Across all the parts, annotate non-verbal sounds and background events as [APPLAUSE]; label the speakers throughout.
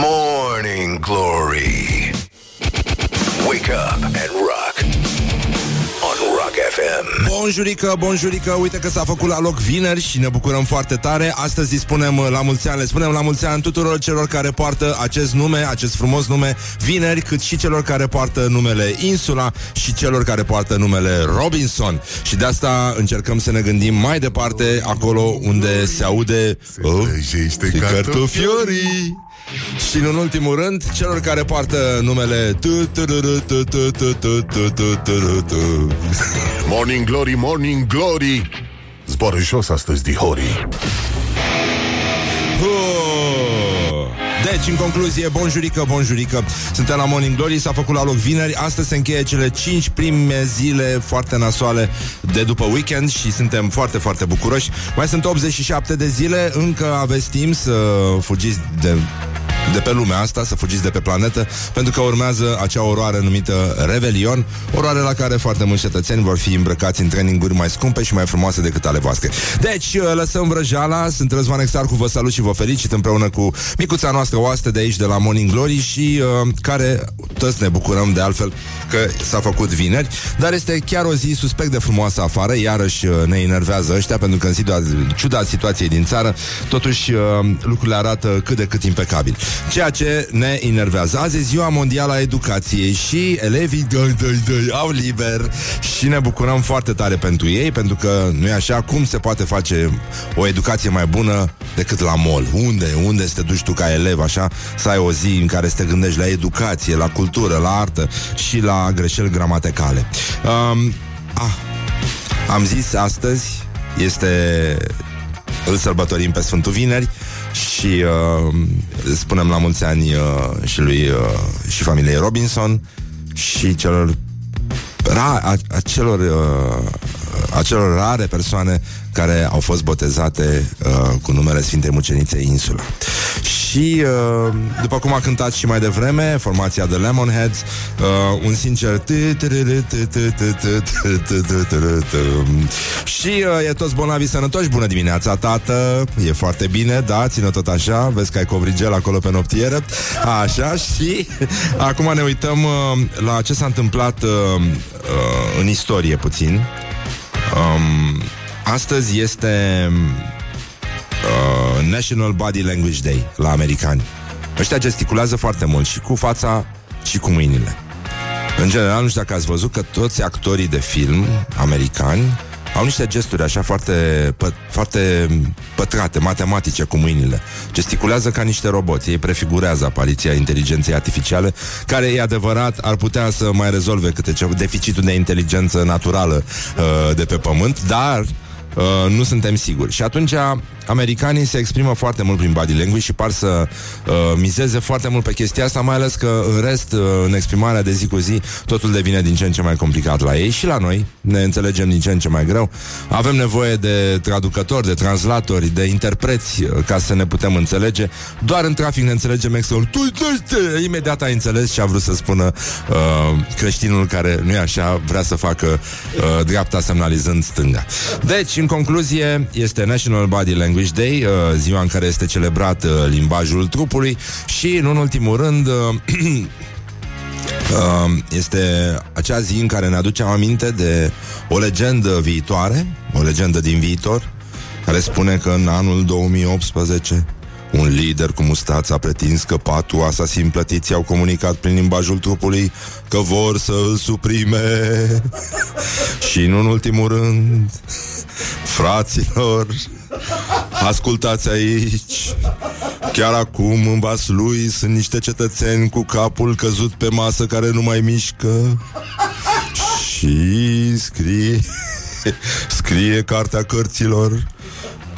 Speaker 1: Morning Glory
Speaker 2: Bonjurică, bonjurică, uite că s-a făcut la loc vineri și ne bucurăm foarte tare. Astăzi îi spunem uh, la mulți ani, le spunem la mulți ani tuturor celor care poartă acest nume, acest frumos nume, vineri, cât și celor care poartă numele Insula și celor care poartă numele Robinson. Și de asta încercăm să ne gândim mai departe, acolo unde se aude oh,
Speaker 3: trăjește
Speaker 2: cartofiorii. Și în ultimul rând, celor care poartă numele
Speaker 3: Morning Glory, Morning Glory Zboară jos astăzi, dihorii
Speaker 2: Deci, în concluzie, bonjurică, bonjurică. Suntem la Morning Glory, s-a făcut la loc vineri. Astăzi se încheie cele 5 prime zile Foarte nasoale de după weekend Și suntem foarte, foarte bucuroși. Mai sunt 87 de zile Încă aveți timp să fugiți de de pe lumea asta, să fugiți de pe planetă, pentru că urmează acea oroare numită Revelion, oroare la care foarte mulți cetățeni vor fi îmbrăcați în traininguri mai scumpe și mai frumoase decât ale voastre. Deci, uh, lăsăm vrăjala, sunt Răzvan Exarcu, vă salut și vă felicit împreună cu micuța noastră oaste de aici, de la Morning Glory și uh, care toți ne bucurăm de altfel că s-a făcut vineri, dar este chiar o zi suspect de frumoasă afară, iarăși uh, ne enervează ăștia, pentru că în situa- ciuda situației din țară, totuși uh, lucrurile arată cât de cât impecabil. Ceea ce ne enervează. Azi e ziua mondială a educației și elevii doi, doi, doi, au liber și ne bucurăm foarte tare pentru ei, pentru că nu e așa cum se poate face o educație mai bună decât la mall. Unde? Unde să te duci tu ca elev așa, să ai o zi în care să te gândești la educație, la cultură, la artă și la greșeli gramaticale. Um, ah, am zis astăzi este îl sărbătorim pe Sfântul Vineri și uh, spunem la mulți ani uh, și lui uh, și familiei Robinson și celor ra, a, acelor, uh, acelor rare persoane care au fost botezate uh, cu numele Sfintei Mucenițe Insula. Și, uh, după cum a cântat și mai devreme, formația de Lemonheads, uh, un sincer și uh, e toți bolnavi sănătoși. Bună dimineața, tată! E foarte bine, da, ține tot așa. Vezi că ai covrigel acolo pe noptieră. Așa, și acum ne uităm uh, la ce s-a întâmplat uh, uh, în istorie puțin. Um, astăzi este uh, National Body Language Day la americani. Ăștia gesticulează foarte mult și cu fața și cu mâinile. În general, nu știu dacă ați văzut că toți actorii de film americani au niște gesturi așa foarte, pă, foarte pătrate, matematice cu mâinile. Gesticulează ca niște roboți. Ei prefigurează apariția inteligenței artificiale, care, e adevărat, ar putea să mai rezolve câte ceva deficitul de inteligență naturală uh, de pe pământ, dar Uh, nu suntem siguri. Și atunci americanii se exprimă foarte mult prin body language și par să uh, mizeze foarte mult pe chestia asta, mai ales că în rest, uh, în exprimarea de zi cu zi, totul devine din ce în ce mai complicat la ei și la noi. Ne înțelegem din ce în ce mai greu. Avem nevoie de traducători, de translatori, de interpreți uh, ca să ne putem înțelege. Doar în trafic ne înțelegem extra. Tu, tu, imediat ai înțeles ce a vrut să spună uh, creștinul care nu e așa, vrea să facă uh, dreapta semnalizând stânga. Deci, în concluzie, este National Body Language Day, uh, ziua în care este celebrat uh, limbajul trupului și, în ultimul rând, uh, [CLEARS THROAT] uh, este acea zi în care ne aducem aminte de o legendă viitoare, o legendă din viitor, care spune că în anul 2018 un lider cu mustață a pretins că patru asasin plătiți au comunicat prin limbajul trupului că vor să îl suprime. [LAUGHS] Și în ultimul rând, fraților, ascultați aici. Chiar acum, în vas lui, sunt niște cetățeni cu capul căzut pe masă care nu mai mișcă. Și scrie, scrie cartea cărților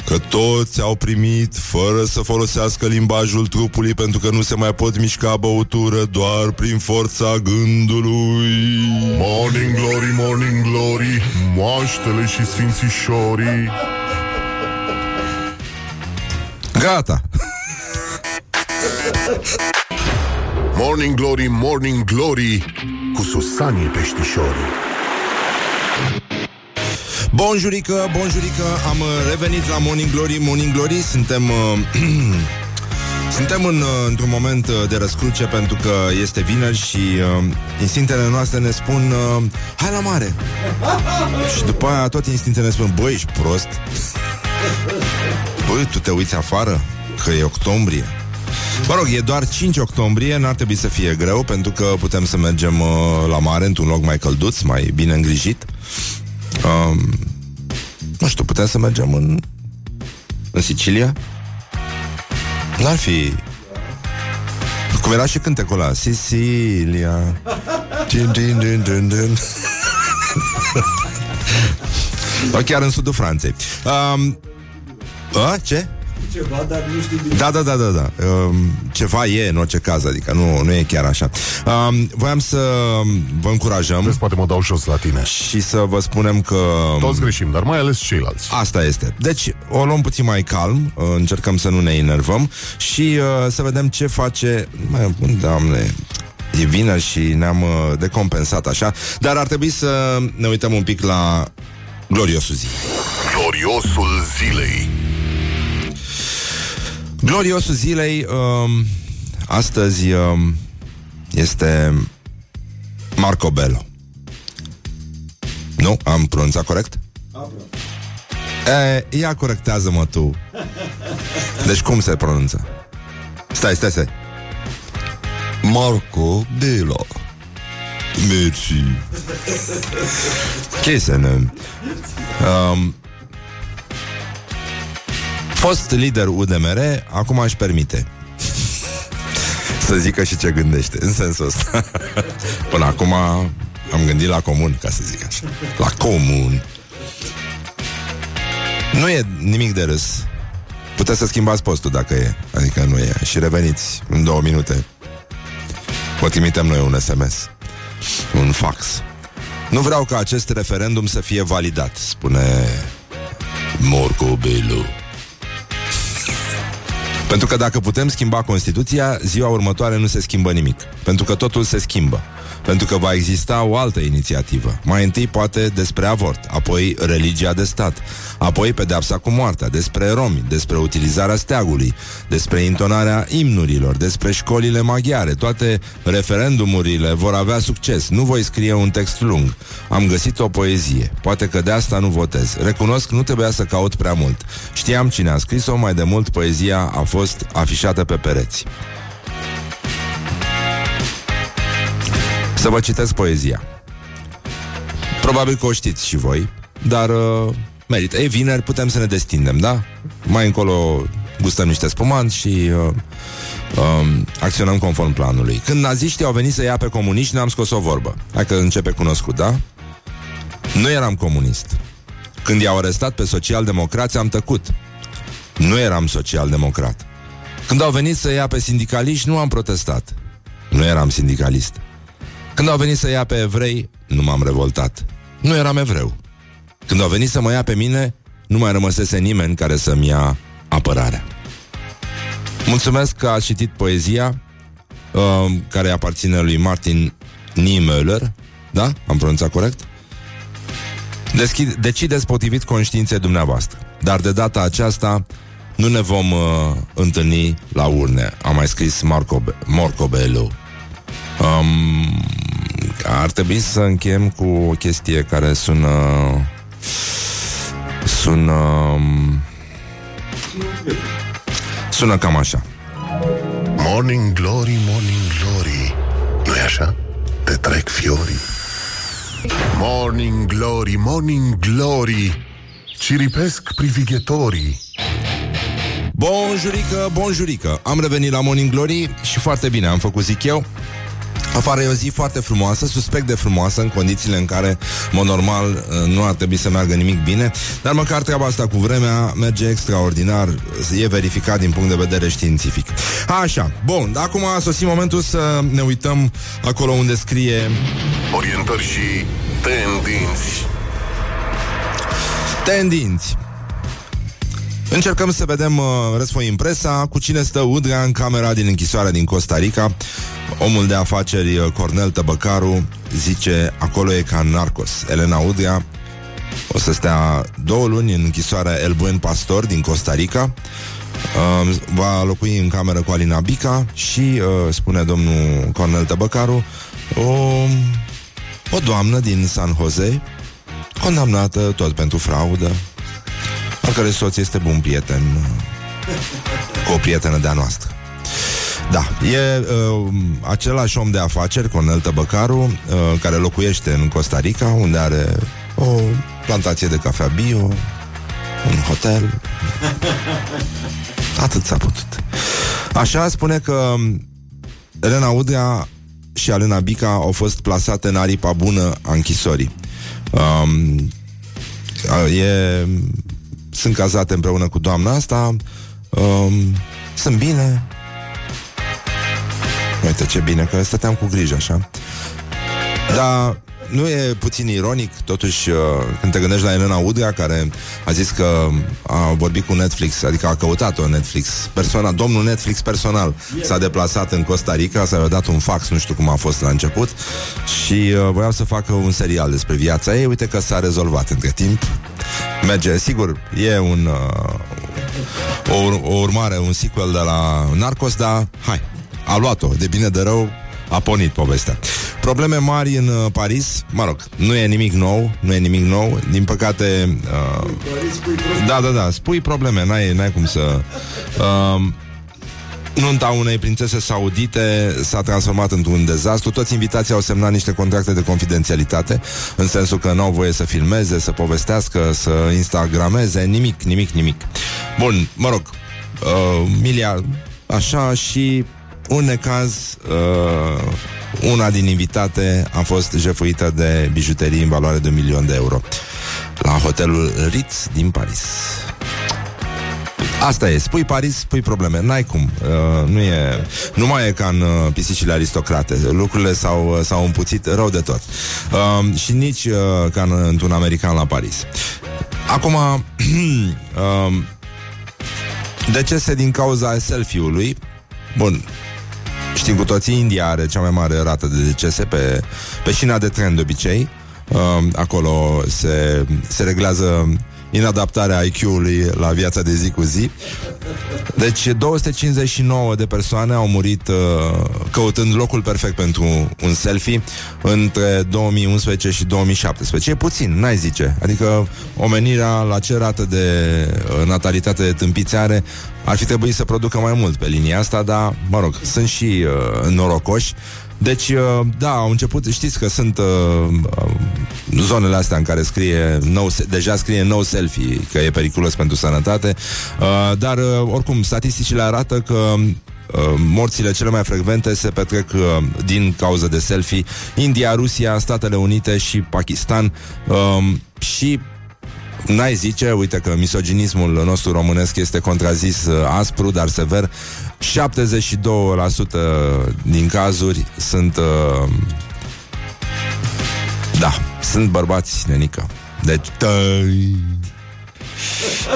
Speaker 2: că toți au primit fără să folosească limbajul trupului pentru că nu se mai pot mișca băutură doar prin forța gândului.
Speaker 3: Morning Glory, Morning Glory Moaștele și sfințișorii
Speaker 2: Gata!
Speaker 3: Morning Glory, Morning Glory Cu Susanii peștișorii
Speaker 2: Bonjurică, bonjurică, am uh, revenit la Morning Glory, Morning Glory, suntem uh, [CLEARS THROAT] Suntem în, uh, într-un moment uh, de răscruce pentru că este vineri și uh, instinctele noastre ne spun uh, hai la mare. [LAUGHS] și după aia tot instinctele ne spun băi, ești prost. Băi, tu te uiți afară că e octombrie. Mă rog, e doar 5 octombrie, n-ar trebui să fie greu pentru că putem să mergem uh, la mare într-un loc mai călduț, mai bine îngrijit. Um, nu știu, putem să mergem în, în Sicilia? N-ar fi... Cum era și cântecul ăla Sicilia din, din, din, din, din. Sau [LAUGHS] chiar în sudul Franței um, a, Ce?
Speaker 4: Ceva, dar nu știu din...
Speaker 2: Da, da, da, da, da. Um, ceva e în orice caz, adică nu, nu e chiar așa. Um, voiam să vă încurajăm
Speaker 3: Vezi, poate mă dau jos la tine.
Speaker 2: și să vă spunem că...
Speaker 3: Toți greșim, dar mai ales ceilalți.
Speaker 2: Asta este. Deci, o luăm puțin mai calm, uh, încercăm să nu ne enervăm și uh, să vedem ce face... Mai, doamne, e vineri și ne-am uh, decompensat așa, dar ar trebui să ne uităm un pic la gloriosul zi.
Speaker 3: Gloriosul zilei.
Speaker 2: Gloriosul zilei um, astăzi um, este Marco Bello. Nu? Am pronunțat corect? E, ia corectează-mă tu. Deci cum se pronunță? Stai, stai, stai. Marco Bello. Merci. Chesene. Um, fost lider UDMR, acum își permite să zică și ce gândește, în sensul ăsta. [LAUGHS] Până acum am gândit la comun, ca să zic așa. La comun. Nu e nimic de râs. Puteți să schimbați postul dacă e. Adică nu e. Și reveniți în două minute. Vă trimitem noi un SMS. Un fax. Nu vreau ca acest referendum să fie validat, spune Morco Belu. Pentru că dacă putem schimba Constituția, ziua următoare nu se schimbă nimic. Pentru că totul se schimbă. Pentru că va exista o altă inițiativă. Mai întâi poate despre avort, apoi religia de stat, apoi pedeapsa cu moartea, despre romi, despre utilizarea steagului, despre intonarea imnurilor, despre școlile maghiare. Toate referendumurile vor avea succes. Nu voi scrie un text lung. Am găsit o poezie. Poate că de asta nu votez. Recunosc, nu trebuia să caut prea mult. Știam cine a scris-o, mai de mult poezia a fost afișată pe pereți. Să vă citesc poezia. Probabil că o știți și voi, dar uh, merită. E vineri, putem să ne destindem, da? Mai încolo gustăm niște spumanți și uh, um, acționăm conform planului. Când naziștii au venit să ia pe comuniști, ne-am scos o vorbă. Hai că începe cunoscut, da? Nu eram comunist. Când i-au arestat pe social-democrați, am tăcut. Nu eram social-democrat. Când au venit să ia pe sindicaliști, nu am protestat. Nu eram sindicalist. Când au venit să ia pe evrei, nu m-am revoltat. Nu eram evreu. Când au venit să mă ia pe mine, nu mai rămăsese nimeni care să-mi ia apărarea. Mulțumesc că ați citit poezia uh, care aparține lui Martin Niemöller. Da? Am pronunțat corect? Deschid, decideți potrivit conștiinței dumneavoastră. Dar de data aceasta nu ne vom uh, întâlni la urne. A mai scris Marco Be- Morcobello. Um, ar trebui să încheiem cu o chestie care sună... Sună... um, Sună cam așa.
Speaker 3: Morning glory, morning glory. nu e așa? Te trec fiorii. Morning glory, morning glory. Ciripesc privighetorii.
Speaker 2: Bonjurică, bonjurică Am revenit la Morning Glory și foarte bine am făcut, zic eu Afară e o zi foarte frumoasă, suspect de frumoasă În condițiile în care, în mod normal Nu ar trebui să meargă nimic bine. Dar măcar treaba asta cu vremea Merge extraordinar, e verificat Din punct de vedere științific. Așa, bun, acum a sosit momentul să ne uităm Acolo unde scrie
Speaker 3: Orientări și tendinți.
Speaker 2: Tendinți Încercăm să vedem uh, răsfoim presa cu cine stă Udrea în camera din închisoarea din Costa Rica. Omul de afaceri uh, Cornel Tăbăcaru zice acolo e ca în Narcos. Elena Udrea o să stea două luni în închisoarea El Buen Pastor din Costa Rica. uh, va locui în cameră cu Alina Bica și, uh, spune domnul Cornel Tăbăcaru, o, o doamnă din San Jose, condamnată tot pentru fraudă, al care soț este bun prieten cu o prietenă de-a noastră. Da, e uh, același om de afaceri, Cornel Tăbăcaru, uh, care locuiește în Costa Rica, unde are o plantație de cafea bio, un hotel. [LAUGHS] Atât s-a putut. Așa spune că Elena Udrea și Alena Bica au fost plasate în aripa bună a închisorii. Um, e, sunt cazate împreună cu doamna asta, um, sunt bine, Uite ce bine că stăteam cu grijă așa. Dar nu e puțin ironic, totuși, uh, când te gândești la Elena Udrea, care a zis că a vorbit cu Netflix, adică a căutat-o Netflix personal, domnul Netflix personal s-a deplasat în Costa Rica, s-a dat un fax, nu știu cum a fost la început, și uh, voiau să facă un serial despre viața ei, uite că s-a rezolvat între timp. Merge, sigur, e un, uh, o, o urmare, un sequel de la Narcos, dar hai, a luat-o, de bine de rău, a pornit povestea. Probleme mari în uh, Paris, mă rog, nu e nimic nou, nu e nimic nou, din păcate... Uh, da, da, da, spui probleme, n-ai, n-ai cum să... Uh, Nunta unei prințese saudite s-a transformat într-un dezastru. Toți invitații au semnat niște contracte de confidențialitate, în sensul că nu au voie să filmeze, să povestească, să instagrameze, nimic, nimic, nimic. Bun, mă rog, uh, Milia, așa și un necaz, uh, una din invitate a fost jefuită de bijuterii în valoare de un milion de euro la hotelul Ritz din Paris. Asta e, spui Paris, spui probleme, n-ai cum uh, nu, e, nu mai e ca în uh, pisicile aristocrate. Lucrurile s-au, uh, s-au împuțit rău de tot. Uh, Și nici uh, ca în, într-un american la Paris. Acum [CLEARS THROAT] uh, Decese din cauza selfie-ului? Bun, Știm cu toții, India are cea mai mare rată de decese pe, pe șina de tren de obicei. Uh, acolo se, se reglează inadaptarea IQ-ului la viața de zi cu zi. Deci 259 de persoane au murit uh, căutând locul perfect pentru un selfie între 2011 și 2017. E puțin, n-ai zice. Adică omenirea la ce rată de uh, natalitate de tâmpiți are ar fi trebuit să producă mai mult pe linia asta, dar, mă rog, sunt și uh, norocoși deci, uh, da, au început, știți că sunt uh, uh, zonele astea în care scrie no, deja scrie no selfie, că e periculos pentru sănătate, uh, dar uh, oricum statisticile arată că uh, morțile cele mai frecvente se petrec uh, din cauza de selfie. India, Rusia, Statele Unite și Pakistan. Uh, și N-ai zice, uite că misoginismul nostru românesc este contrazis uh, aspru, dar sever 72% din cazuri sunt... Uh, da, sunt bărbați, nenică. Deci... Tăi...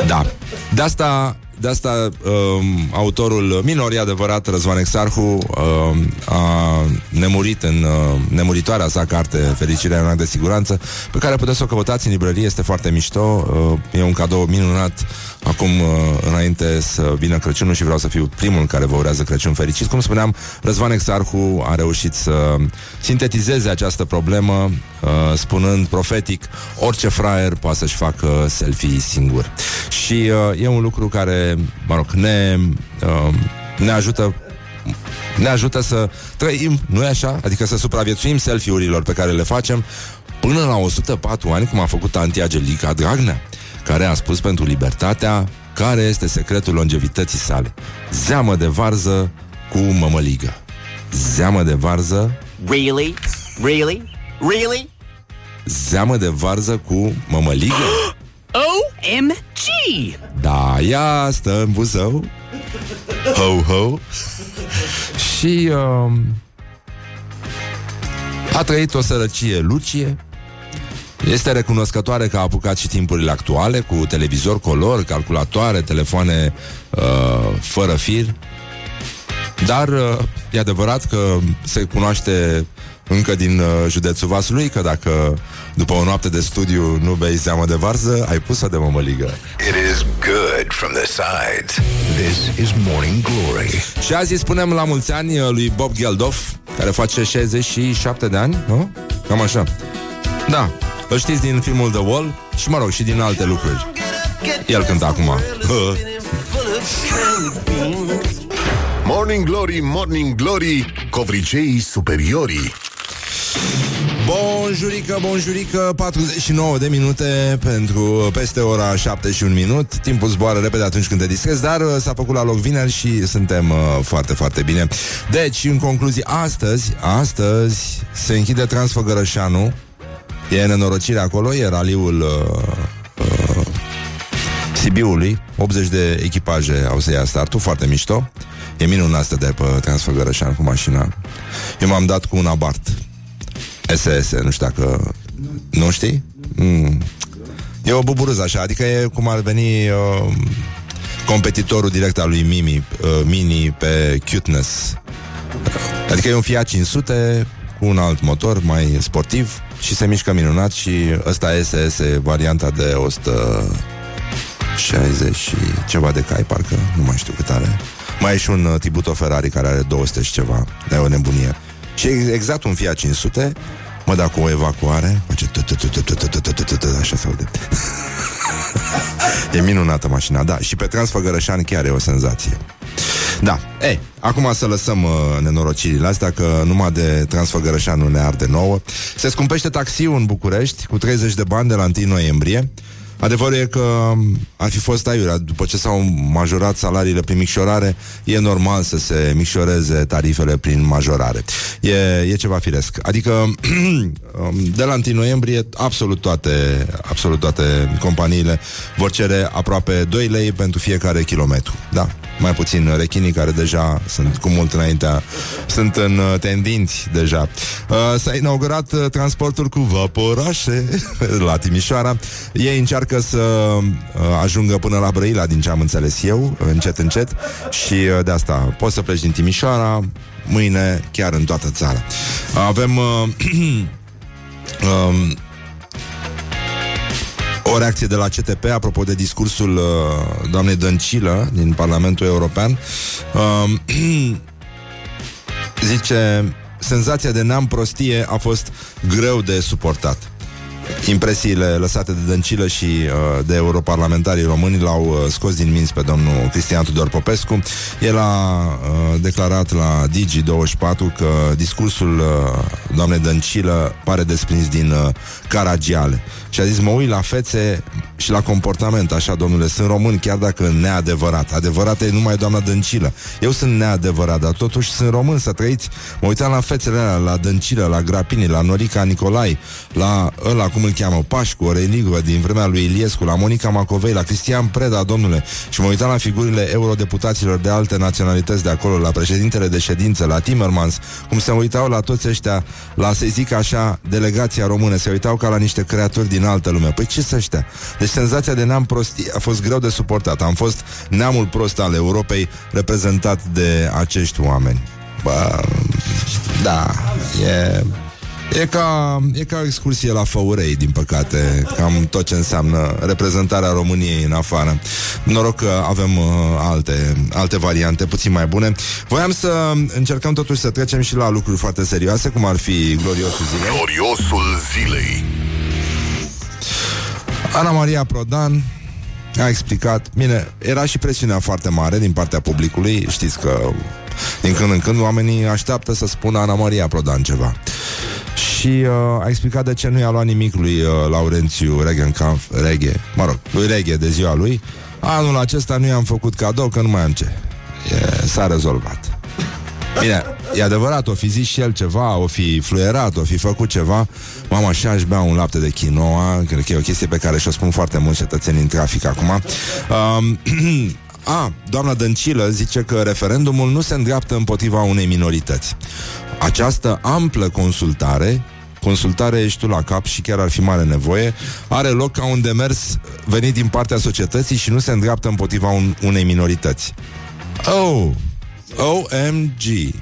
Speaker 2: Da. De asta de asta um, autorul minor, e adevărat, Răzvan Exarhu um, a nemurit în uh, nemuritoarea sa carte Fericirea în de siguranță, pe care puteți să o căutați în librărie, este foarte mișto, uh, e un cadou minunat acum uh, înainte să vină Crăciunul și vreau să fiu primul care vă urează Crăciun fericit. Cum spuneam, Răzvan Exarhu a reușit să sintetizeze această problemă uh, spunând profetic orice fraier poate să-și facă selfie singur. Și uh, e un lucru care, mă rog, ne, uh, ne ajută ne ajută să trăim, nu e așa? Adică să supraviețuim selfie-urilor pe care le facem până la 104 ani, cum a făcut Antia Angelica Dragnea care a spus pentru libertatea care este secretul longevității sale. Zeamă de varză cu mămăligă. Zeamă de varză...
Speaker 5: Really? Really? Really?
Speaker 2: Zeamă de varză cu mămăligă? [GASPS]
Speaker 5: OMG!
Speaker 2: Da, ea stă în buzău. Ho, ho. Și... Uh, a trăit o sărăcie lucie este recunoscătoare că a apucat și timpurile actuale cu televizor color, calculatoare, telefoane uh, fără fir. Dar uh, e adevărat că se cunoaște încă din uh, județul Vaslui că dacă După o noapte de studiu nu bei zeamă de varză, ai pus-o de mămăligă.
Speaker 1: It is good from the sides. This is Morning Glory.
Speaker 2: Și azi îi spunem la mulți ani uh, lui Bob Geldof, care face 67 de ani, nu? Cam așa. Da, îl știți din filmul The Wall și, mă rog, și din alte lucruri. El cântă acum. [LAUGHS]
Speaker 3: Morning Glory, Morning Glory, covriceii superiorii.
Speaker 2: Bonjurică, bonjurică 49 de minute pentru peste ora 7 și un minut. Timpul zboară repede atunci când te distrezi Dar uh, s-a făcut la loc vineri și suntem uh, foarte, foarte bine. Deci, în concluzie, astăzi Astăzi se închide Transfăgărășanu. E nenorocire acolo E raliul uh, uh, Sibiului. 80 de echipaje au să ia startul Foarte mișto. E minunat asta de pe Transfăgărășan cu mașina. Eu m-am dat cu un abart SS, nu știu dacă... Nu știi? Mm. E o buburuză așa, adică e cum ar veni uh, competitorul direct al lui Mimi, uh, Mini pe cuteness. Adică e un Fiat 500 cu un alt motor mai sportiv și se mișcă minunat și ăsta SS, varianta de 160 și ceva de cai, parcă, nu mai știu cât are. Mai e și un uh, Tributo Ferrari care are 200 și ceva, e o nebunie. Și e exact un Fiat 500 Mă, da, cu o evacuare Face Așa se aude. [LAUGHS] E minunată mașina, da Și pe Transfăgărășani chiar e o senzație. Da, ei, acum să lăsăm uh, nenorocirile astea Că numai de Transfăgărășan nu ne arde nouă. Se scumpește taxiul în București Cu 30 de bani de la 1 noiembrie Adevărul e că ar fi fost aiurea. După ce s-au majorat salariile prin micșorare, e normal să se micșoreze tarifele prin majorare. E, e ceva firesc. Adică, [CLEARS THROAT] de la 1 noiembrie, absolut toate, absolut toate companiile vor cere aproape 2 lei pentru fiecare kilometru. Da, mai puțin rechinii care deja sunt cu mult înaintea, sunt în uh, tendinți deja. Uh, s-a inaugurat uh, transportul cu vaporașe [LAUGHS] la Timișoara. Ei încearcă să uh, ajungă până la Brăila, din ce am înțeles eu, încet, încet, și uh, de asta poți să pleci din Timișoara mâine chiar în toată țara. Avem uh, [CLEARS THROAT] um, o reacție de la CTP apropo de discursul uh, doamnei Dăncilă din Parlamentul European. Uh, [CLEARS THROAT] zice, senzația de neam prostie a fost greu de suportat. Impresiile lăsate de Dăncilă și uh, de europarlamentarii români l-au uh, scos din minți pe domnul Cristian Tudor Popescu. El a uh, declarat la Digi24 că discursul uh, doamnei Dăncilă pare desprins din uh, Caragiale. Și a zis, mă uit la fețe și la comportament, așa, domnule, sunt român, chiar dacă neadevărat. Adevărat e numai doamna Dăncilă. Eu sunt neadevărat, dar totuși sunt român, să trăiți. Mă uitam la fețele alea, la Dăncilă, la Grapini, la Norica Nicolai, la ăla, cum îl cheamă, Pașcu, Religă, din vremea lui Iliescu, la Monica Macovei, la Cristian Preda, domnule. Și mă uitam la figurile eurodeputaților de alte naționalități de acolo, la președintele de ședință, la Timmermans, cum se uitau la toți ăștia, la, să zic așa, delegația română, se uitau ca la niște creaturi din altă lume. Păi ce să ăștia? Deci senzația de neam prostie a fost greu de suportat. Am fost neamul prost al Europei reprezentat de acești oameni. Bă, da, e... E ca, e ca o excursie la Făurei, din păcate, cam tot ce înseamnă reprezentarea României în afară. Noroc că avem uh, alte, alte variante puțin mai bune. Voiam să încercăm totuși să trecem și la lucruri foarte serioase, cum ar fi gloriosul zilei.
Speaker 3: Gloriosul zilei.
Speaker 2: Ana Maria Prodan a explicat, bine, era și presiunea foarte mare din partea publicului, știți că din când în când oamenii așteaptă să spună Ana Maria Prodan ceva. Și uh, a explicat de ce nu i-a luat nimic lui uh, Laurențiu Regenkampf, Reghe, mă rog, lui Reghe de ziua lui. Anul acesta nu i-am făcut cadou că nu mai am ce. E, s-a rezolvat. Bine, e adevărat, o fi zis și el ceva, o fi fluierat, o fi făcut ceva. Mama, și aș bea un lapte de quinoa, cred că e o chestie pe care și-o spun foarte mulți cetățeni în trafic acum. Um, [CLEARS THROAT] a, doamna Dăncilă zice că referendumul nu se îndreaptă împotriva unei minorități. Această amplă consultare consultare ești tu la cap și chiar ar fi mare nevoie, are loc ca un demers venit din partea societății și nu se îndreaptă împotriva un, unei minorități. Oh, OMG.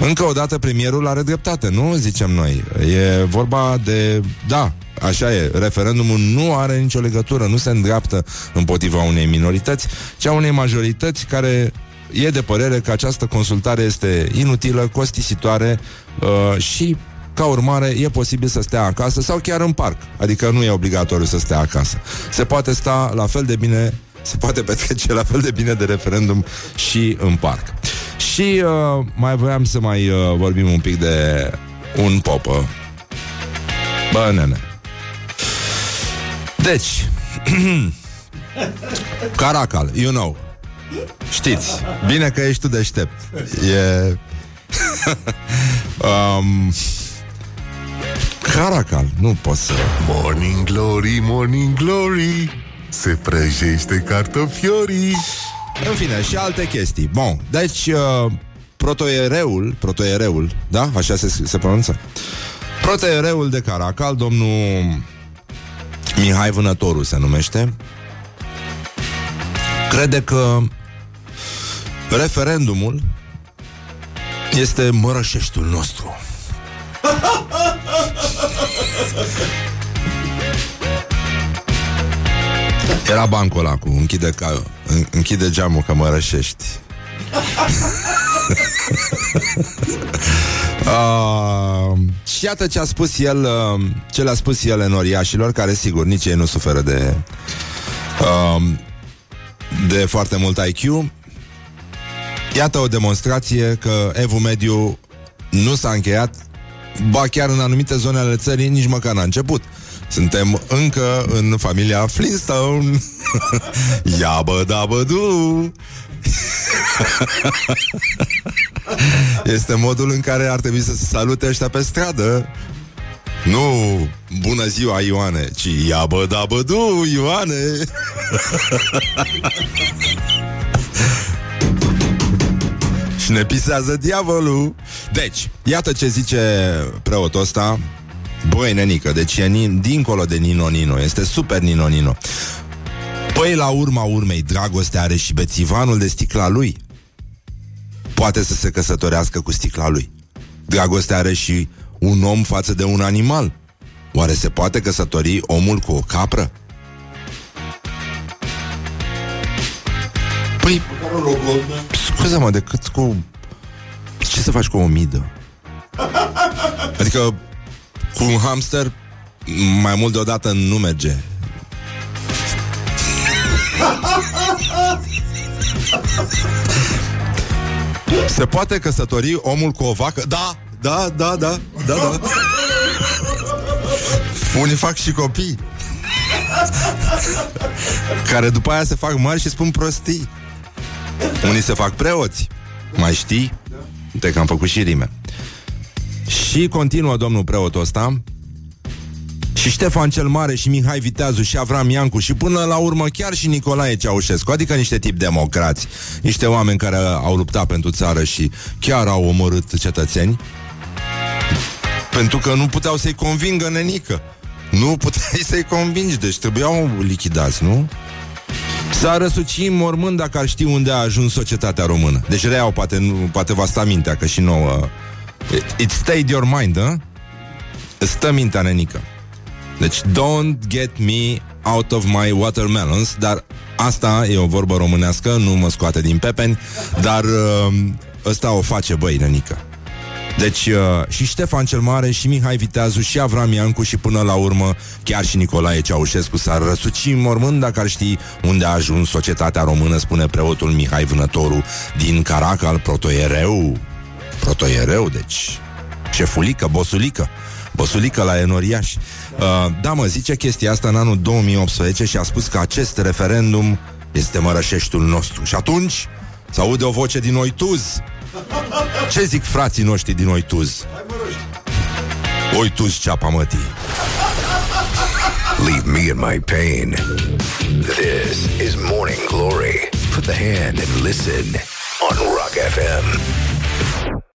Speaker 2: Încă o dată premierul are dreptate, nu? Zicem noi. E vorba de... Da, așa e, referendumul nu are nicio legătură, nu se îndreaptă împotriva unei minorități, ci a unei majorități care e de părere că această consultare este inutilă, costisitoare uh, și ca urmare, e posibil să stea acasă sau chiar în parc. Adică nu e obligatoriu să stea acasă. Se poate sta la fel de bine, se poate petrece la fel de bine de referendum și în parc. Și uh, mai voiam să mai uh, vorbim un pic de un popă. Bă, nene. Deci, [CLEARS THROAT] Caracal, you know. Știți, bine că ești tu deștept. E... [LAUGHS] um, Caracal, nu pot să...
Speaker 3: Morning glory, morning glory Se prăjește cartofiorii
Speaker 2: În fine, și alte chestii. Bun, deci uh, protoiereul, protoiereul, da? Așa se, se pronunță? Protoiereul de Caracal, domnul Mihai Vânătoru se numește, crede că referendumul este mărășeștul nostru. [LAUGHS] Era bancul ăla cu închide, ca, închide geamul că mă rășești. uh, [LAUGHS] și iată ce a spus el uh, Ce le-a spus el enoriașilor Care sigur nici ei nu suferă de uh, De foarte mult IQ Iată o demonstrație Că evul mediu Nu s-a încheiat Ba chiar în anumite zone ale țării Nici măcar n-a început suntem încă în familia Flintstone. [LAUGHS] Ia bă da bă du [LAUGHS] Este modul în care ar trebui să se salute ăștia pe stradă. Nu, bună ziua Ioane Ci ia bă da bă du Ioane. [LAUGHS] Și ne pisează diavolul. Deci, iată ce zice preotul ăsta Băi, nenică, deci e nin, dincolo de Nino Nino Este super Nino Nino Păi, la urma urmei, dragostea are și bețivanul de sticla lui Poate să se căsătorească cu sticla lui Dragostea are și un om față de un animal Oare se poate căsători omul cu o capră? Păi, scuze-mă, decât cu... Ce să faci cu o midă? Adică cu un hamster mai mult deodată nu merge. Se poate căsători omul cu o vacă? Da, da, da, da, da, da. Unii fac și copii. Care după aia se fac mari și spun prostii. Unii se fac preoți. Mai știi? Uite că am făcut și rime. Și continuă domnul preotul ăsta și Ștefan cel Mare și Mihai Viteazu și Avram Iancu și până la urmă chiar și Nicolae Ceaușescu, adică niște tip democrați, niște oameni care au luptat pentru țară și chiar au omorât cetățeni, pentru că nu puteau să-i convingă nenică. Nu puteai să-i convingi, deci trebuiau lichidați, nu? S-a răsucit mormând dacă ar ști unde a ajuns societatea română. Deci reau, poate, nu, poate va sta mintea, că și nouă It stayed your mind, huh? Stă mintea, nenică. Deci, don't get me out of my watermelons, dar asta e o vorbă românească, nu mă scoate din pepeni, dar uh, ăsta o face, băi, nenică. Deci uh, și Ștefan cel Mare și Mihai Viteazu și Avram Iancu și până la urmă chiar și Nicolae Ceaușescu s-ar răsuci mormând dacă ar ști unde a ajuns societatea română, spune preotul Mihai Vânătoru din Caracal, protoiereu protoiereu, deci șefulică, bosulică, bosulică la enoriaș. Uh, da, mă, zice chestia asta în anul 2018 și a spus că acest referendum este mărășeștul nostru. Și atunci se aude o voce din Oituz. Ce zic frații noștri din Oituz? Oituz ceapa mătii.
Speaker 1: Leave me in my pain. This is Morning Glory. Put the hand and listen on Rock FM.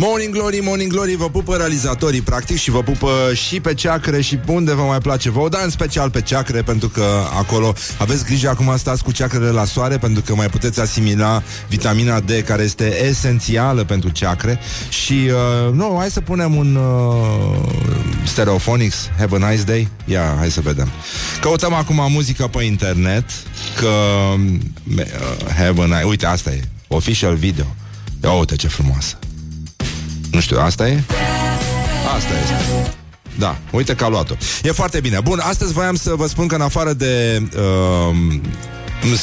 Speaker 2: Morning Glory, Morning Glory Vă pupă realizatorii practic Și vă pupă și pe ceacre Și unde vă mai place vouă Dar în special pe ceacre Pentru că acolo aveți grijă acum Stați cu ceacrele la soare Pentru că mai puteți asimila vitamina D Care este esențială pentru ceacre. Și uh, nu, hai să punem un uh, Stereophonics Have a nice day? Ia, hai să vedem. Căutăm acum muzică pe internet Că uh, Have a nice Uite, asta e Official video. Ia uite ce frumoasă Nu știu, asta e? Asta este da, uite că a luat-o. E foarte bine. Bun, astăzi voiam să vă spun că în afară de uh,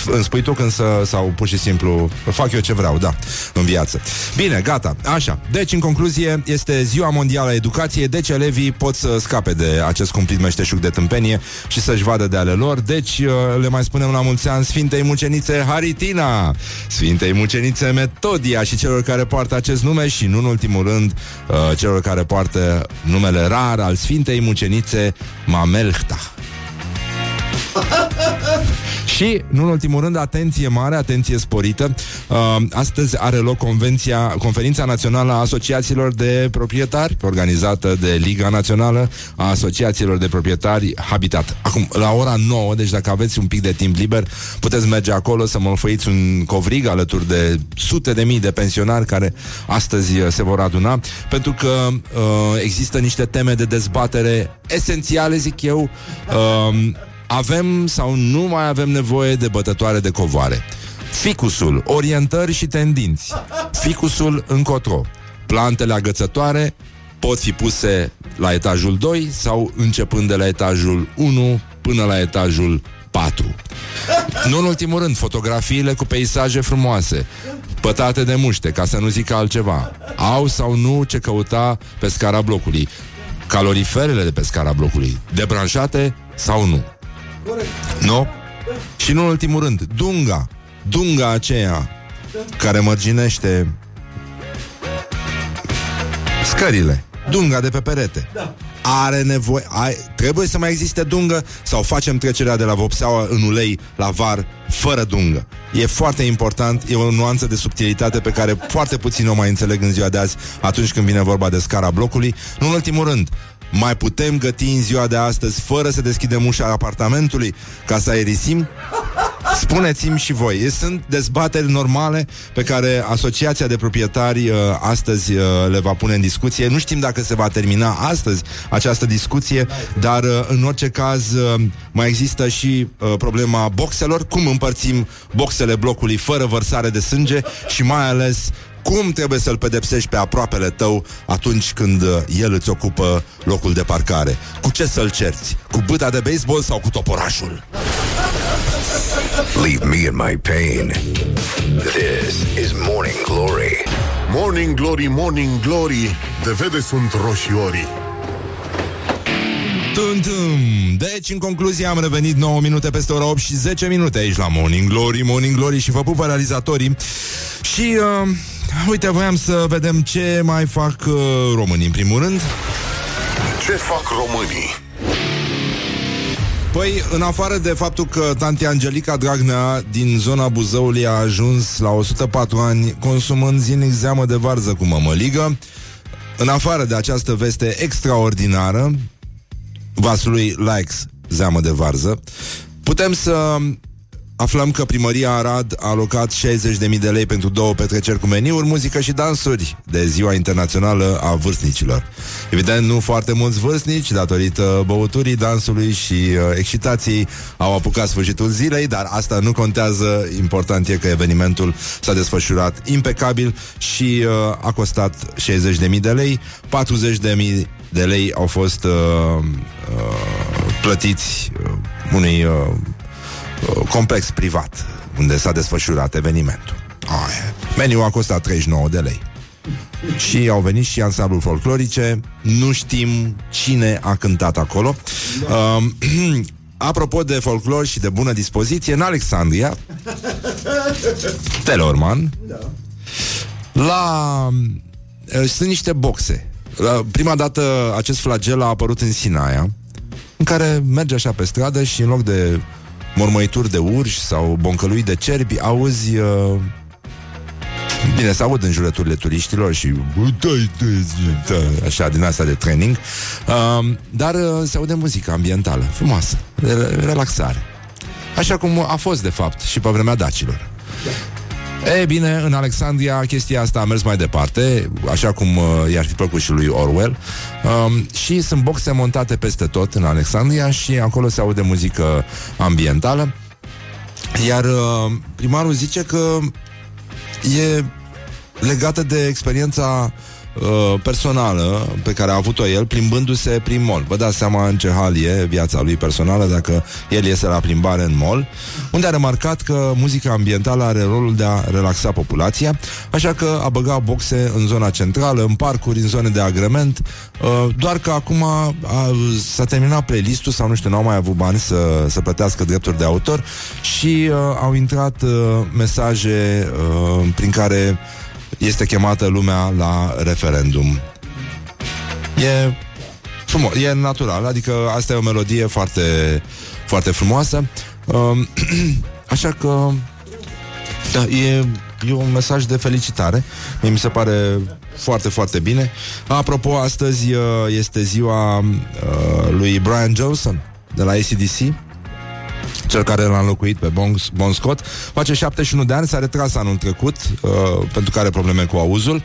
Speaker 2: îmi spui tu când să, sau pur și simplu fac eu ce vreau, da, în viață. Bine, gata, așa. Deci, în concluzie, este ziua mondială a educației, deci elevii pot să scape de acest cumplit meșteșug de tâmpenie și să-și vadă de ale lor. Deci, uh, le mai spunem la mulți ani Sfintei Mucenițe Haritina, Sfintei Mucenițe Metodia și celor care poartă acest nume și, nu în ultimul rând, uh, celor care poartă numele rar al Sfintei Mucenițe Mamelhta. Și, nu în ultimul rând, atenție mare, atenție sporită. Uh, astăzi are loc convenția, conferința națională a asociațiilor de proprietari, organizată de Liga Națională a Asociațiilor de Proprietari Habitat. Acum, la ora 9, deci dacă aveți un pic de timp liber, puteți merge acolo să mălfăiți un covrig alături de sute de mii de pensionari care astăzi uh, se vor aduna, pentru că uh, există niște teme de dezbatere esențiale, zic eu, uh, avem sau nu mai avem nevoie de bătătoare de covoare. Ficusul, orientări și tendinți. Ficusul încotro. Plantele agățătoare pot fi puse la etajul 2 sau începând de la etajul 1 până la etajul 4. Nu în ultimul rând, fotografiile cu peisaje frumoase, pătate de muște, ca să nu zic altceva. Au sau nu ce căuta pe scara blocului. Caloriferele de pe scara blocului, debranșate sau nu. Nu? Și nu în ultimul rând, dunga. Dunga aceea care mărginește scările. Dunga de pe perete. Are nevoie, ai, trebuie să mai existe dungă sau facem trecerea de la vopseaua în ulei la var fără dungă. E foarte important, e o nuanță de subtilitate pe care foarte puțin o mai înțeleg în ziua de azi atunci când vine vorba de scara blocului. Nu în ultimul rând, mai putem găti în ziua de astăzi fără să deschidem ușa apartamentului ca să aerisim? Spuneți-mi și voi. Sunt dezbateri normale pe care Asociația de Proprietari uh, astăzi uh, le va pune în discuție. Nu știm dacă se va termina astăzi această discuție, dar uh, în orice caz uh, mai există și uh, problema boxelor, cum împărțim boxele blocului fără vărsare de sânge și mai ales cum trebuie să-l pedepsești pe aproapele tău atunci când uh, el îți ocupă locul de parcare? Cu ce să-l cerți? Cu bâta de baseball sau cu toporașul?
Speaker 1: Leave me in my pain. This is Morning Glory.
Speaker 3: Morning Glory, Morning Glory De vede sunt roșiorii
Speaker 2: Tum, tum. Deci, în concluzie, am revenit 9 minute peste ora 8 și 10 minute aici la Morning Glory, Morning Glory și vă pupă realizatorii. Și, uh, uite, voiam să vedem ce mai fac uh, românii, în primul rând.
Speaker 3: Ce fac românii?
Speaker 2: Păi, în afară de faptul că tanti Angelica Dragnea din zona Buzăului a ajuns la 104 ani consumând zilnic zeamă de varză cu mămăligă, în afară de această veste extraordinară, vasului likes zeamă de varză, putem să aflăm că primăria Arad a alocat 60.000 de lei pentru două petreceri cu meniuri, muzică și dansuri de Ziua Internațională a Vârstnicilor. Evident, nu foarte mulți vârstnici, datorită băuturii, dansului și uh, excitației, au apucat sfârșitul zilei, dar asta nu contează. Important e că evenimentul s-a desfășurat impecabil și uh, a costat 60.000 de lei, 40.000 de lei au fost uh, uh, plătiți uh, unui uh, uh, complex privat unde s-a desfășurat evenimentul. Aia. Meniul a costat 39 de lei. Și au venit și ansambluri folclorice Nu știm cine a cântat acolo uh, [CLEARS THROAT] Apropo de folclor și de bună dispoziție În Alexandria Telorman La... uh, Sunt niște boxe la prima dată acest flagel a apărut în Sinaia, în care merge așa pe stradă și în loc de mormăituri de urși sau boncălui de cerbi, auzi uh, Bine, se aud în jurăturile turiștilor și așa, din asta de training. Uh, Dar uh, se aude muzică ambientală Frumoasă, re- relaxare. Așa cum a fost, de fapt, și pe vremea dacilor E bine, în Alexandria chestia asta a mers mai departe, așa cum uh, i-ar fi plăcut și lui Orwell. Um, și sunt boxe montate peste tot în Alexandria și acolo se aude muzică ambientală. Iar uh, primarul zice că e legată de experiența uh, personală pe care a avut-o el plimbându-se prin mall. Vă dați seama în ce hal e viața lui personală dacă el iese la plimbare în mall, unde a remarcat că muzica ambientală are rolul de a relaxa populația, așa că a băgat boxe în zona centrală, în parcuri, în zone de agrement, uh, doar că acum a, s-a terminat playlistul sau nu știu, n-au mai avut bani să, să plătească drepturi de autor și uh, au intrat uh, mesaje uh, prin care este chemată lumea la referendum. E frumos, e natural, adică asta e o melodie foarte, foarte frumoasă. Um, [CLEARS THROAT] așa că da, e, e un mesaj de felicitare. Mie mi se pare foarte, foarte bine. Apropo, astăzi uh, este ziua uh, lui Brian Johnson de la ACDC cel care l-a înlocuit pe Bon, bon Scott, face 71 de ani, s-a retras anul trecut, uh, pentru că are probleme cu auzul.